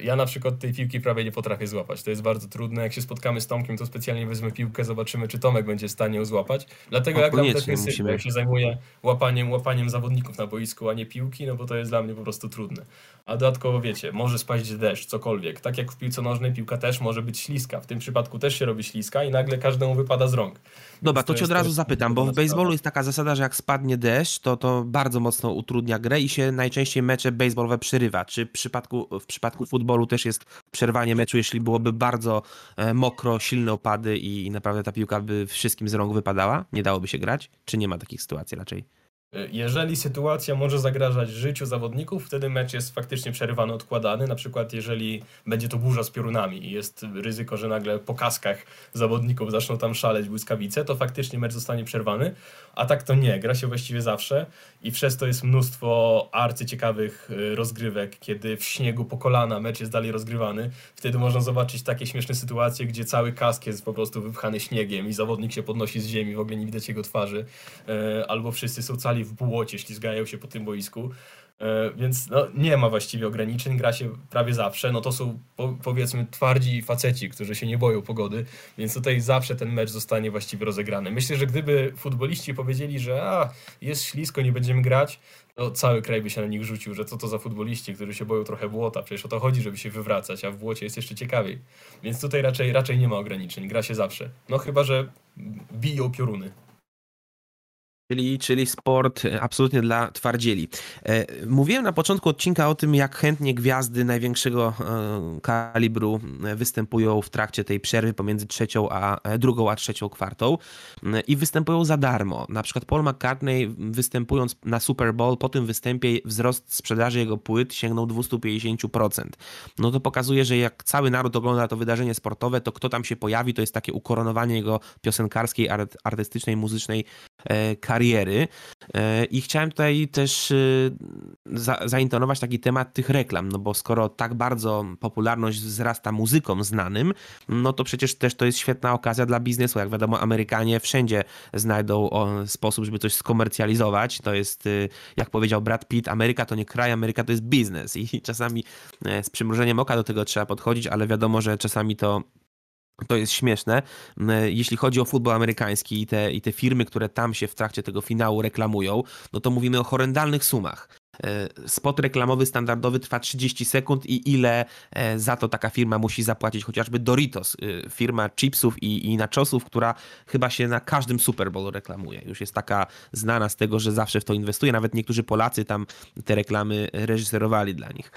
ja na przykład tej piłki prawie nie potrafię złapać. To jest bardzo trudne. Jak się spotkamy z Tomkiem, to specjalnie wezmę piłkę, zobaczymy, czy Tomek będzie w stanie ją złapać. Dlatego jak gram defensywę, musimy... jak się zajmuję łapaniem, łapaniem zawodników na boisku, a nie piłki, no bo to jest dla mnie po prostu trudne. A dodatkowo wiecie, może spaść deszcz, cokolwiek. Tak jak w piłce nożnej, piłka też może być śliska. W tym przypadku też się robi śliska i nagle każdemu wypada z rąk. Dobra, to, to cię od razu zapytam, bo w baseballu jest taka zasada, że jak spadnie deszcz, to to bardzo mocno utrudnia grę i się najczęściej mecze baseballowe przerywa. Czy w przypadku, w przypadku futbolu też jest przerwanie meczu, jeśli byłoby bardzo e, mokro, silne opady i, i naprawdę ta piłka by wszystkim z rąk wypadała? Nie dałoby się grać? Czy nie ma takich sytuacji raczej? Jeżeli sytuacja może zagrażać życiu zawodników, wtedy mecz jest faktycznie przerywany, odkładany. Na przykład jeżeli będzie to burza z piorunami i jest ryzyko, że nagle po kaskach zawodników zaczną tam szaleć błyskawice, to faktycznie mecz zostanie przerwany. A tak to nie, gra się właściwie zawsze i przez to jest mnóstwo arcyciekawych y, rozgrywek, kiedy w śniegu po kolana mecz jest dalej rozgrywany. Wtedy można zobaczyć takie śmieszne sytuacje, gdzie cały kask jest po prostu wypchany śniegiem i zawodnik się podnosi z ziemi, w ogóle nie widać jego twarzy, y, albo wszyscy są cali w błocie, ślizgają się po tym boisku. E, więc no, nie ma właściwie ograniczeń, gra się prawie zawsze. No to są po, powiedzmy twardzi faceci, którzy się nie boją pogody, więc tutaj zawsze ten mecz zostanie właściwie rozegrany. Myślę, że gdyby futboliści powiedzieli, że a, jest ślisko, nie będziemy grać, to cały kraj by się na nich rzucił, że co to za futboliści, którzy się boją trochę błota. Przecież o to chodzi, żeby się wywracać, a w błocie jest jeszcze ciekawiej. Więc tutaj raczej, raczej nie ma ograniczeń, gra się zawsze. No chyba, że biją pioruny. Czyli, czyli sport e, absolutnie dla twardzieli. E, mówiłem na początku odcinka o tym, jak chętnie gwiazdy największego e, kalibru występują w trakcie tej przerwy pomiędzy trzecią a drugą a trzecią kwartą i występują za darmo. Na przykład Paul McCartney występując na Super Bowl, po tym występie wzrost sprzedaży jego płyt sięgnął 250%. No to pokazuje, że jak cały naród ogląda to wydarzenie sportowe, to kto tam się pojawi, to jest takie ukoronowanie jego piosenkarskiej, artystycznej, muzycznej kariery kariery. E, I chciałem tutaj też e, za, zaintonować taki temat tych reklam, no bo skoro tak bardzo popularność wzrasta muzykom znanym, no to przecież też to jest świetna okazja dla biznesu. Jak wiadomo, Amerykanie wszędzie znajdą sposób, żeby coś skomercjalizować. To jest, e, jak powiedział Brad Pitt, Ameryka to nie kraj, Ameryka to jest biznes. I czasami z przymrużeniem oka do tego trzeba podchodzić, ale wiadomo, że czasami to to jest śmieszne. Jeśli chodzi o futbol amerykański i te, i te firmy, które tam się w trakcie tego finału reklamują, no to mówimy o horrendalnych sumach. E, spot reklamowy standardowy trwa 30 sekund i ile e, za to taka firma musi zapłacić chociażby Doritos, e, firma chipsów i, i nachosów, która chyba się na każdym Super Bowl reklamuje. Już jest taka znana z tego, że zawsze w to inwestuje. Nawet niektórzy Polacy tam te reklamy reżyserowali dla nich.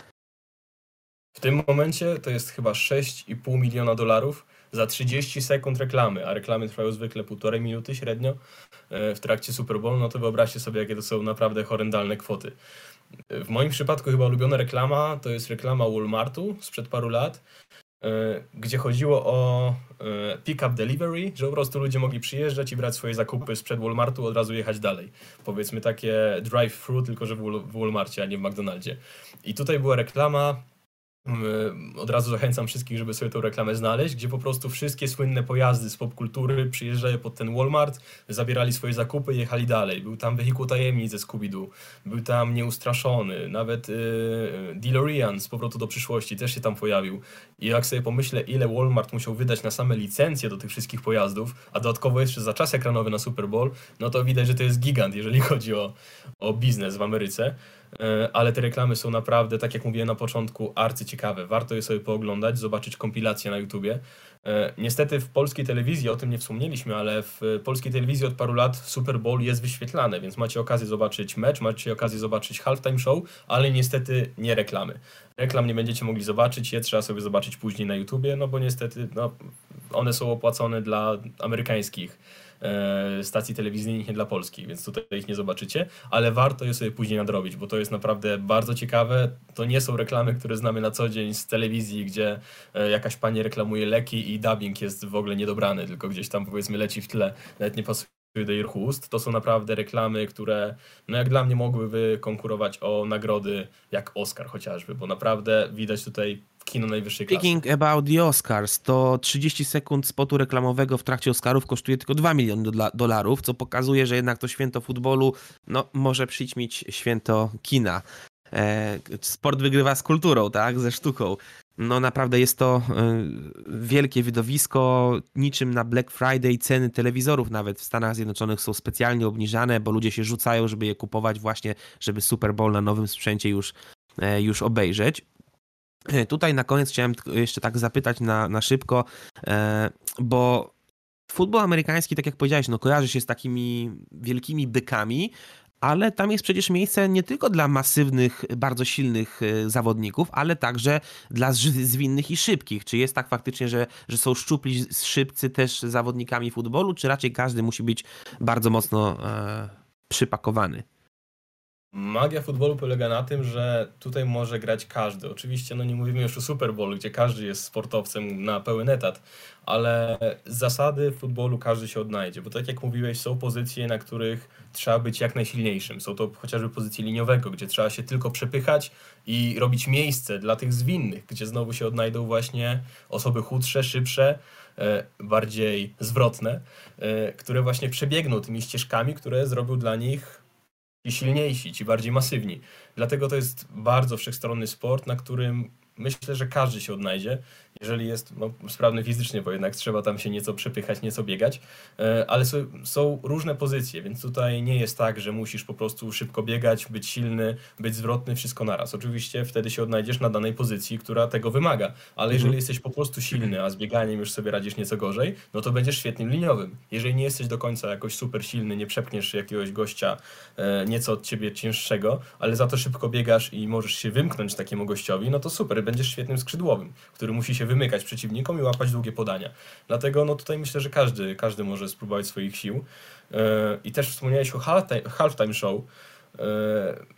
W tym momencie to jest chyba 6,5 miliona dolarów za 30 sekund reklamy, a reklamy trwają zwykle półtorej minuty średnio e, w trakcie Super Bowl, no to wyobraźcie sobie, jakie to są naprawdę horrendalne kwoty. W moim przypadku chyba ulubiona reklama to jest reklama Walmartu sprzed paru lat, e, gdzie chodziło o e, pick-up delivery, że po prostu ludzie mogli przyjeżdżać i brać swoje zakupy sprzed Walmartu, od razu jechać dalej. Powiedzmy takie drive-thru, tylko że w Walmarcie, a nie w McDonaldzie. I tutaj była reklama od razu zachęcam wszystkich, żeby sobie tę reklamę znaleźć, gdzie po prostu wszystkie słynne pojazdy z popkultury przyjeżdżają pod ten Walmart, zabierali swoje zakupy i jechali dalej. Był tam wehikuł tajemnic ze Scooby-Doo, był tam Nieustraszony, nawet yy, DeLorean z powrotu do przyszłości też się tam pojawił. I jak sobie pomyślę, ile Walmart musiał wydać na same licencje do tych wszystkich pojazdów, a dodatkowo jeszcze za czas ekranowy na Super Bowl, no to widać, że to jest gigant, jeżeli chodzi o, o biznes w Ameryce. E, ale te reklamy są naprawdę, tak jak mówiłem na początku, arcyciekawe. Warto je sobie pooglądać, zobaczyć kompilację na YouTubie. E, niestety w polskiej telewizji, o tym nie wspomnieliśmy, ale w polskiej telewizji od paru lat Super Bowl jest wyświetlany, więc macie okazję zobaczyć mecz, macie okazję zobaczyć halftime show, ale niestety nie reklamy. Reklam nie będziecie mogli zobaczyć, je trzeba sobie zobaczyć później na YouTubie, no bo niestety no, one są opłacone dla amerykańskich stacji telewizyjnych, nie dla Polski, więc tutaj ich nie zobaczycie, ale warto je sobie później nadrobić, bo to jest naprawdę bardzo ciekawe. To nie są reklamy, które znamy na co dzień z telewizji, gdzie e, jakaś pani reklamuje leki i dubbing jest w ogóle niedobrany, tylko gdzieś tam powiedzmy leci w tle, nawet nie pasuje do ich ust. To są naprawdę reklamy, które no jak dla mnie mogłyby konkurować o nagrody jak Oscar chociażby, bo naprawdę widać tutaj kino najwyższej klasy. Speaking about the Oscars, to 30 sekund spotu reklamowego w trakcie Oscarów kosztuje tylko 2 miliony dolarów, co pokazuje, że jednak to święto futbolu no, może przyćmić święto kina. E, sport wygrywa z kulturą, tak, ze sztuką. No naprawdę jest to e, wielkie widowisko, niczym na Black Friday ceny telewizorów nawet w Stanach Zjednoczonych są specjalnie obniżane, bo ludzie się rzucają, żeby je kupować właśnie, żeby Super Bowl na nowym sprzęcie już, e, już obejrzeć. Tutaj na koniec chciałem jeszcze tak zapytać na, na szybko, e, bo futbol amerykański, tak jak powiedziałeś, no kojarzy się z takimi wielkimi bykami, ale tam jest przecież miejsce nie tylko dla masywnych, bardzo silnych e, zawodników, ale także dla zwinnych i szybkich. Czy jest tak faktycznie, że, że są szczupli szybcy też zawodnikami futbolu, czy raczej każdy musi być bardzo mocno e, przypakowany? Magia futbolu polega na tym, że tutaj może grać każdy. Oczywiście no nie mówimy już o Super Bowlu, gdzie każdy jest sportowcem na pełen etat, ale zasady futbolu każdy się odnajdzie, bo tak jak mówiłeś, są pozycje, na których trzeba być jak najsilniejszym. Są to chociażby pozycje liniowego, gdzie trzeba się tylko przepychać i robić miejsce dla tych zwinnych, gdzie znowu się odnajdą właśnie osoby chudsze, szybsze, e, bardziej zwrotne, e, które właśnie przebiegną tymi ścieżkami, które zrobił dla nich ci silniejsi, ci bardziej masywni. Dlatego to jest bardzo wszechstronny sport, na którym myślę, że każdy się odnajdzie jeżeli jest no, sprawny fizycznie, bo jednak trzeba tam się nieco przepychać, nieco biegać, e, ale są, są, różne pozycje, więc tutaj nie jest tak, że musisz po prostu szybko biegać, być silny, być zwrotny, wszystko naraz. Oczywiście wtedy się odnajdziesz na danej pozycji, która tego wymaga, ale jeżeli mhm. jesteś po prostu silny, a z bieganiem już sobie radzisz nieco gorzej, no to będziesz świetnym liniowym. Jeżeli nie jesteś do końca jakoś super silny, nie przepchniesz jakiegoś gościa e, nieco od ciebie cięższego, ale za to szybko biegasz i możesz się wymknąć takiemu gościowi, no to super, będziesz świetnym skrzydłowym, który musi się wymykać przeciwnikom i łapać długie podania. Dlatego no tutaj myślę, że każdy, każdy może spróbować swoich sił. E, I też wspomniałeś o halftime show.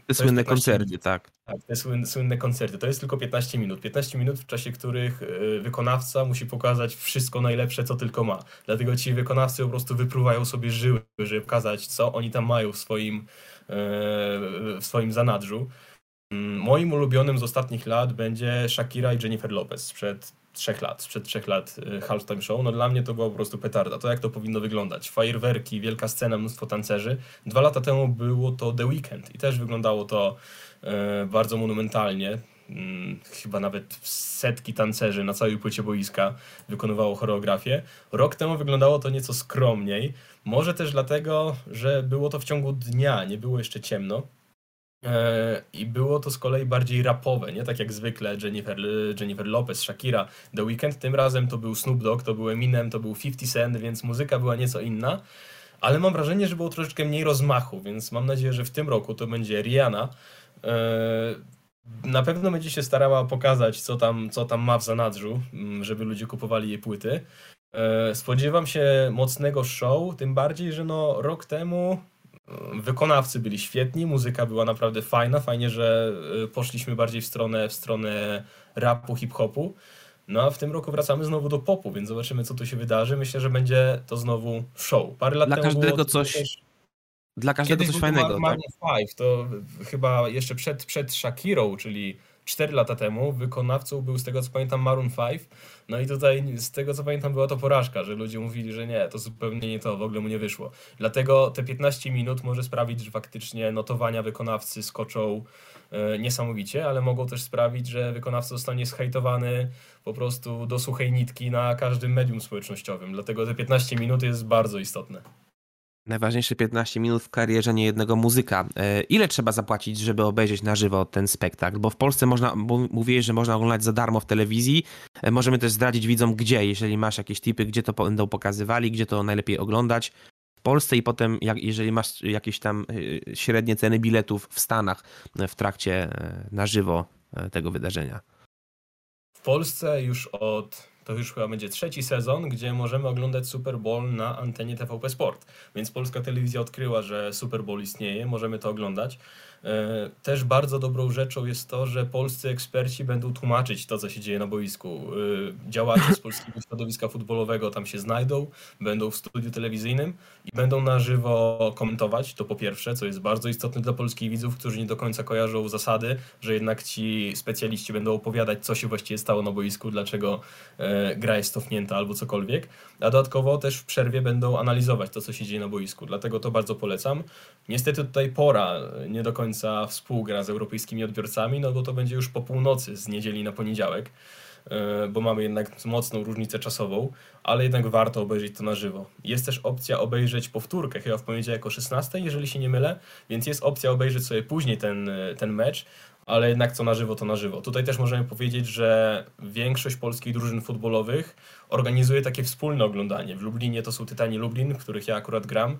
Te słynne koncerty, tak. Tak, te słynne, słynne koncerty. To jest tylko 15 minut. 15 minut, w czasie których e, wykonawca musi pokazać wszystko najlepsze, co tylko ma. Dlatego ci wykonawcy po prostu wypruwają sobie żyły, żeby pokazać, co oni tam mają w swoim, e, w swoim zanadrzu. Mm, moim ulubionym z ostatnich lat będzie Shakira i Jennifer Lopez sprzed trzech lat, sprzed trzech lat y, halftime show, no dla mnie to była po prostu petarda. To jak to powinno wyglądać? Fajerwerki, wielka scena, mnóstwo tancerzy. Dwa lata temu było to The Weekend i też wyglądało to e, bardzo monumentalnie. Hmm, chyba nawet setki tancerzy na całej płycie boiska wykonywało choreografię. Rok temu wyglądało to nieco skromniej. Może też dlatego, że było to w ciągu dnia, nie było jeszcze ciemno. E, I było to z kolei bardziej rapowe, nie tak jak zwykle Jennifer, Jennifer Lopez, Shakira, The Weeknd. Tym razem to był Snoop Dogg, to był Eminem, to był 50 Cent, więc muzyka była nieco inna. Ale mam wrażenie, że było troszeczkę mniej rozmachu, więc mam nadzieję, że w tym roku to będzie Rihanna. E, Na pewno będzie się starała pokazać, co tam, co tam ma w zanadrzu, mm, żeby ludzie kupowali jej płyty. E, spodziewam się mocnego show, tym bardziej, że no rok temu wykonawcy byli świetni, muzyka była naprawdę fajna, fajnie, że e, poszliśmy bardziej w stronę, w stronę rapu, hip-hopu. No a w tym roku wracamy znowu do popu, więc zobaczymy, co tu się wydarzy. Myślę, że będzie to znowu show. Parę lat Dla temu każdego było coś. Też... Dla każdego coś fajnego. Mar tak? 5, to chyba jeszcze przed, przed Shakirą, czyli 4 lata temu wykonawcą był z tego co pamiętam Maroon 5. No i tutaj z tego co pamiętam była to porażka, że ludzie mówili, że nie, to zupełnie nie to, w ogóle mu nie wyszło. Dlatego te 15 minut może sprawić, że faktycznie notowania wykonawcy skoczą e, niesamowicie, ale mogą też sprawić, że wykonawca zostanie zhejtowany po prostu do suchej nitki na każdym medium społecznościowym. Dlatego te 15 minut jest bardzo istotne. Najważniejsze 15 minut w karierze niejednego muzyka. E, ile trzeba zapłacić, żeby obejrzeć na żywo ten spektakl? Bo w Polsce można, mówiłeś, że można oglądać za darmo w telewizji. E, możemy też zdradzić widzom, gdzie, jeżeli masz jakieś tipy, gdzie to będą pokazywali, gdzie to najlepiej oglądać w Polsce i potem, jak, jeżeli masz jakieś tam e, średnie ceny biletów w Stanach w trakcie na żywo tego wydarzenia. W Polsce już od to już chyba będzie trzeci sezon, gdzie możemy oglądać Super Bowl na antenie TVP Sport. Więc polska telewizja odkryła, że Super Bowl istnieje, możemy to oglądać. E, też bardzo dobrą rzeczą jest to, że polscy eksperci będą tłumaczyć to, co się dzieje na boisku. E, działacze z polskiego środowiska futbolowego tam się znajdą, będą w studiu telewizyjnym i będą na żywo komentować. To po pierwsze, co jest bardzo istotne dla polskich widzów, którzy nie do końca kojarzą zasady, że jednak ci specjaliści będą opowiadać, co się właściwie stało na boisku, dlaczego e, gra jest cofnięta albo cokolwiek. A dodatkowo też w przerwie będą analizować to, co się dzieje na boisku. Dlatego to bardzo polecam. Niestety tutaj pora nie do końca końca współgra z europejskimi odbiorcami, no bo to będzie już po północy z niedzieli na poniedziałek, e, bo mamy jednak mocną różnicę czasową, ale jednak warto obejrzeć to na żywo. Jest też opcja obejrzeć powtórkę, chyba w poniedziałek o 16, jeżeli się nie mylę, więc jest opcja obejrzeć sobie później ten, ten mecz, ale jednak co na żywo, to na żywo. Tutaj też możemy powiedzieć, że większość polskich drużyn futbolowych organizuje takie wspólne oglądanie. W Lublinie to są Tytani Lublin, w których ja akurat gram. E,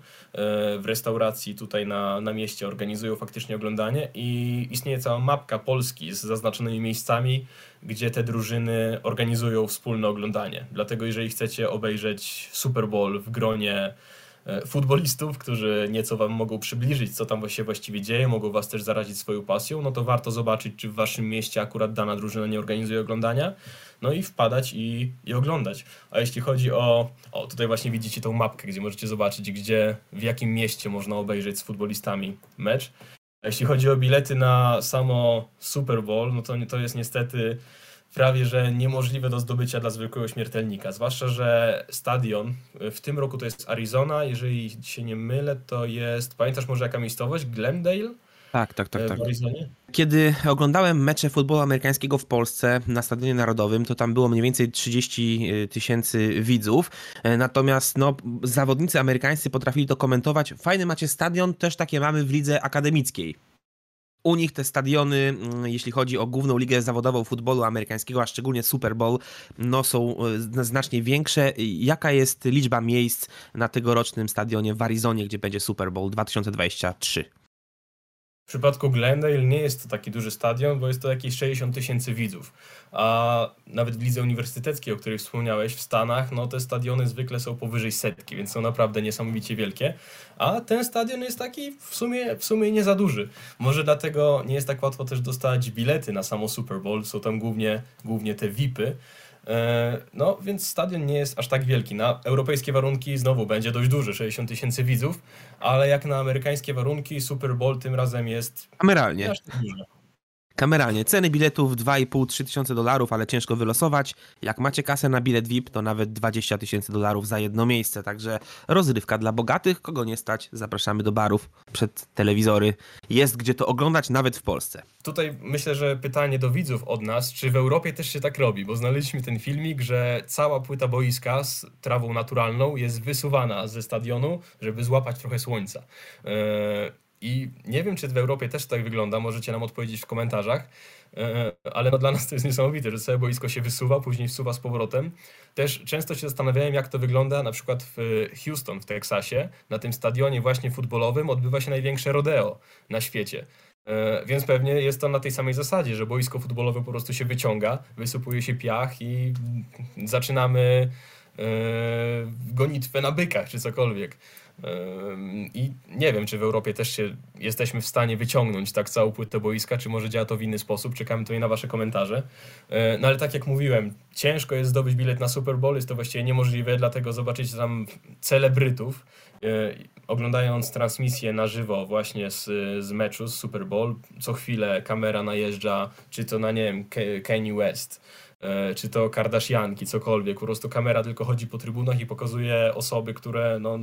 w restauracji tutaj na, na mieście organizują faktycznie oglądanie i istnieje cała mapka Polski z zaznaczonymi miejscami, gdzie te drużyny organizują wspólne oglądanie. Dlatego jeżeli chcecie obejrzeć Super Bowl w gronie futbolistów, którzy nieco wam mogą przybliżyć, co tam się właściwie dzieje, mogą was też zarazić swoją pasją, no to warto zobaczyć, czy w waszym mieście akurat dana drużyna nie organizuje oglądania, no i wpadać i, i oglądać. A jeśli chodzi o, o, tutaj właśnie widzicie tą mapkę, gdzie możecie zobaczyć, gdzie, w jakim mieście można obejrzeć z futbolistami mecz. A jeśli chodzi o bilety na samo Super Bowl, no to to jest niestety prawie że niemożliwe do zdobycia dla zwykłego śmiertelnika. Zwłaszcza, że stadion w tym roku to jest Arizona, jeżeli się nie mylę, to jest. Pamiętasz może jaka miejscowość? Glendale? Tak, tak, tak. tak. Kiedy oglądałem mecze futbolu amerykańskiego w Polsce na Stadionie Narodowym, to tam było mniej więcej 30 y, tysięcy widzów. E, natomiast no, zawodnicy amerykańscy potrafili to komentować. Fajny macie stadion, też takie mamy w lidze akademickiej. U nich te stadiony, mm, jeśli chodzi o główną ligę zawodową futbolu amerykańskiego, a szczególnie Super Bowl, no są e, znacznie większe. Jaka jest liczba miejsc na tegorocznym stadionie w Arizonie, gdzie będzie Super Bowl 2023? W przypadku Glendale nie jest to taki duży stadion, bo jest to jakieś 60 tysięcy widzów. A nawet w lidze uniwersyteckiej, o której wspomniałeś, w Stanach, no te stadiony zwykle są powyżej setki, więc są naprawdę niesamowicie wielkie. A ten stadion jest taki w sumie, w sumie nie za duży. Może dlatego nie jest tak łatwo też dostać bilety na samo Super Bowl. Są tam głównie, głównie te VIPy. E, no, więc stadion nie jest aż tak wielki. Na europejskie warunki znowu będzie dość duży, 60 tysięcy widzów, ale jak na amerykańskie warunki, Super Bowl tym razem jest. Kameralnie. Aż tak duży. Kameralnie. Ceny biletów 2,5-3 tysiące dolarów, ale ciężko wylosować. Jak macie kasę na bilet VIP, to nawet 20 tysięcy dolarów za jedno miejsce. Także rozrywka dla bogatych. Kogo nie stać, zapraszamy do barów, przed telewizory. Jest gdzie to oglądać, nawet w Polsce. Tutaj myślę, że pytanie do widzów od nas, czy w Europie też się tak robi, bo znaleźliśmy ten filmik, że cała płyta boiska z trawą naturalną jest wysuwana ze stadionu, żeby złapać trochę słońca. Yy i nie wiem, czy w Europie też tak wygląda, możecie nam odpowiedzieć w komentarzach, e, ale no dla nas to jest niesamowite, że całe boisko się wysuwa, później wsuwa z powrotem. Też często się zastanawiałem, jak to wygląda na przykład w Houston w Teksasie. Na tym stadionie właśnie futbolowym odbywa się największe rodeo na świecie. E, więc pewnie jest to na tej samej zasadzie, że boisko futbolowe po prostu się wyciąga, wysypuje się piach i zaczynamy e, gonitwę na bykach czy cokolwiek. I nie wiem, czy w Europie też się jesteśmy w stanie wyciągnąć tak całą płytę boiska, czy może działa to w inny sposób. Czekamy tutaj na Wasze komentarze. E, no ale tak jak mówiłem, ciężko jest zdobyć bilet na Super Bowl, jest to właściwie niemożliwe, dlatego zobaczycie tam celebrytów. E, oglądając transmisję na żywo właśnie z, z meczu, z Super Bowl, co chwilę kamera najeżdża, czy to na, nie wiem, Kanye West, e, czy to Kardashianki, cokolwiek. Po prostu kamera tylko chodzi po trybunach i pokazuje osoby, które no,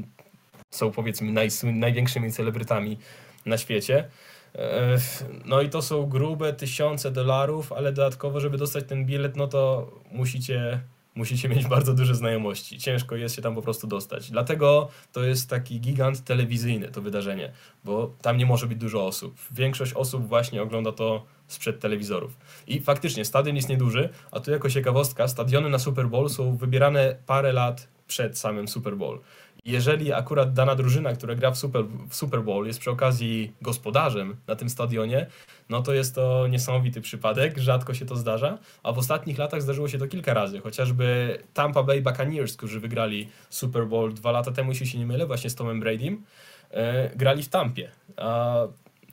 są powiedzmy naj, największymi celebrytami na świecie. E, no i to są grube tysiące dolarów, ale dodatkowo, żeby dostać ten bilet, no to musicie, musicie mieć bardzo duże znajomości. Ciężko jest się tam po prostu dostać. Dlatego to jest taki gigant telewizyjny, to wydarzenie, bo tam nie może być dużo osób. Większość osób właśnie ogląda to sprzed telewizorów. I faktycznie stadion jest nieduży, a tu jako ciekawostka, stadiony na Super Bowl są wybierane parę lat przed samym Super Bowl jeżeli akurat dana drużyna, która gra w Super, w Super Bowl jest przy okazji gospodarzem na tym stadionie, no to jest to niesamowity przypadek, rzadko się to zdarza, a w ostatnich latach zdarzyło się to kilka razy, chociażby Tampa Bay Buccaneers, którzy wygrali Super Bowl dwa lata temu, jeśli się nie mylę, właśnie z Tomem Bradym, e, grali w Tampie, a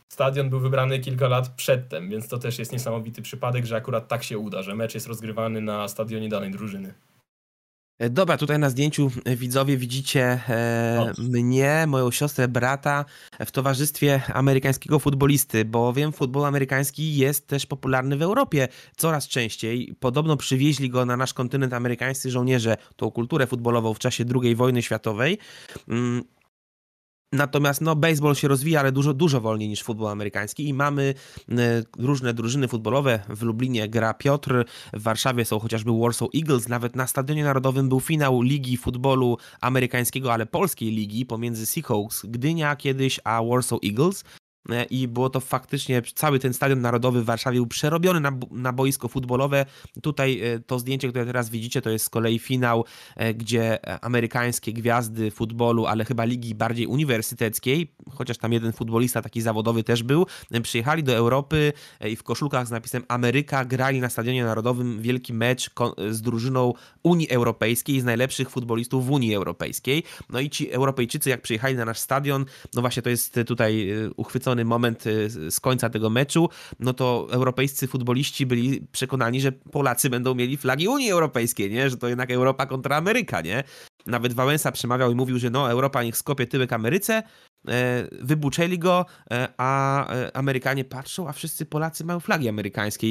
stadion był wybrany kilka lat przedtem, więc to też jest niesamowity przypadek, że akurat tak się uda, że mecz jest rozgrywany na stadionie danej drużyny. E, dobra, tutaj na zdjęciu e, widzowie widzicie e, mnie, moją siostrę, brata w towarzystwie amerykańskiego futbolisty, bowiem futbol amerykański jest też popularny w Europie coraz częściej. Podobno przywieźli go na nasz kontynent amerykańscy żołnierze, tą kulturę futbolową w czasie II wojny światowej. Natomiast no, baseball się rozwija, ale dużo, dużo wolniej niż futbol amerykański i mamy e, różne drużyny futbolowe. W Lublinie gra Piotr, w Warszawie są chociażby Warsaw Eagles. Nawet na Stadionie Narodowym był finał Ligi Futbolu Amerykańskiego, ale polskiej ligi pomiędzy Seahawks Gdynia kiedyś a Warsaw Eagles. E, i było to faktycznie, cały ten stadion narodowy w Warszawie był przerobiony na, na boisko futbolowe. Tutaj e, to zdjęcie, które teraz widzicie, to jest z kolei finał, e, gdzie amerykańskie gwiazdy futbolu, ale chyba ligi bardziej uniwersyteckiej, chociaż tam jeden futbolista taki zawodowy też był, przyjechali do Europy i w koszulkach z napisem Ameryka grali na stadionie narodowym wielki mecz z drużyną Unii Europejskiej, z najlepszych futbolistów w Unii Europejskiej. No i ci Europejczycy, jak przyjechali na nasz stadion, no właśnie to jest tutaj uchwycone moment y, z końca tego meczu, no to europejscy futboliści byli przekonani, że Polacy będą mieli flagi Unii Europejskiej, nie? Że to jednak Europa kontra Ameryka, nie? Nawet Wałęsa przemawiał i mówił, że no, Europa niech skopie tyłek Ameryce, wybuczeli go, e, a e, Amerykanie patrzą, a wszyscy Polacy mają flagi amerykańskie.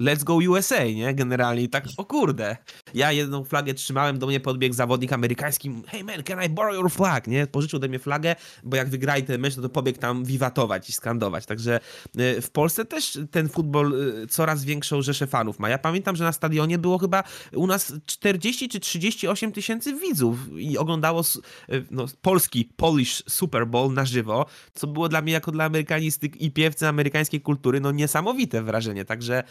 Let's go USA, nie? Generalnie tak, o kurde. Ja jedną flagę trzymałem, do mnie podbiegł zawodnik amerykański, hey man, can I borrow your flag, nie? Pożyczył ode mnie flagę, bo jak wygrali ten mecz, no to pobiegł tam wiwatować i skandować. Także w Polsce też ten futbol coraz większą rzeszę fanów ma. Ja pamiętam, że na stadionie było chyba u nas 40 czy 38 tysięcy widzów i oglądało no, polski Polish Super Bowl na żywo, co było dla mnie jako dla amerykanisty i piewcy amerykańskiej kultury no niesamowite wrażenie. Także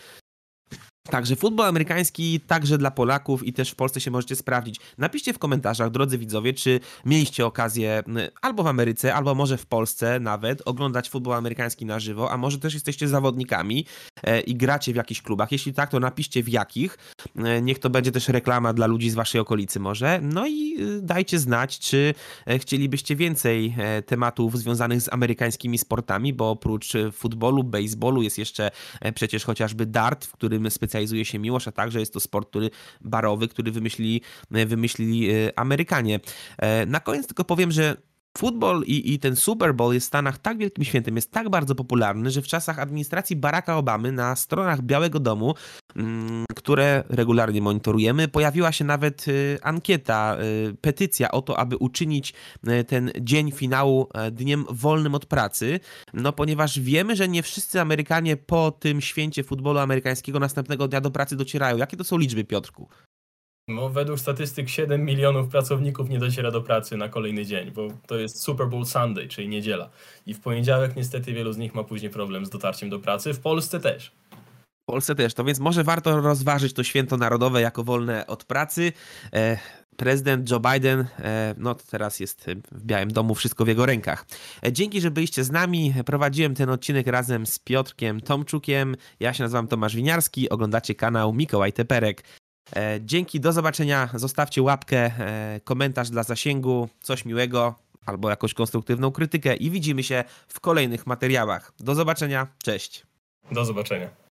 Także futbol amerykański także dla Polaków i też w Polsce się możecie sprawdzić. Napiszcie w komentarzach, drodzy widzowie, czy mieliście okazję albo w Ameryce, albo może w Polsce nawet oglądać futbol amerykański na żywo, a może też jesteście zawodnikami e, i gracie w jakichś klubach. Jeśli tak, to napiszcie w jakich. E, niech to będzie też reklama dla ludzi z waszej okolicy może. No i e, dajcie znać, czy chcielibyście więcej tematów związanych z amerykańskimi sportami, bo oprócz futbolu, baseballu jest jeszcze przecież chociażby dart, w którym specjalnie specjalizuje się Miłosz, a także jest to sport który, barowy, który wymyślili, wymyślili e, Amerykanie. E, na koniec tylko powiem, że Futbol i, i ten Super Bowl jest w Stanach tak wielkim świętem, jest tak bardzo popularny, że w czasach administracji Baracka Obamy na stronach Białego Domu, mm, które regularnie monitorujemy, pojawiła się nawet y, ankieta, y, petycja o to, aby uczynić y, ten dzień finału dniem wolnym od pracy, no ponieważ wiemy, że nie wszyscy Amerykanie po tym święcie futbolu amerykańskiego następnego dnia do pracy docierają. Jakie to są liczby, Piotrku? No, według statystyk 7 milionów pracowników nie dociera do pracy na kolejny dzień, bo to jest Super Bowl Sunday, czyli niedziela. I w poniedziałek niestety wielu z nich ma później problem z dotarciem do pracy. W Polsce też. W Polsce też, to więc może warto rozważyć to święto narodowe jako wolne od pracy. E, prezydent Joe Biden, e, no teraz jest w Białym Domu, wszystko w jego rękach. E, dzięki, że byliście z nami. Prowadziłem ten odcinek razem z Piotrkiem Tomczukiem. Ja się nazywam Tomasz Winiarski, oglądacie kanał Mikołaj Teperek. E, dzięki, do zobaczenia. Zostawcie łapkę, komentarz dla zasięgu, coś miłego albo jakąś konstruktywną krytykę i widzimy się w kolejnych materiałach. Do zobaczenia, cześć. Do zobaczenia.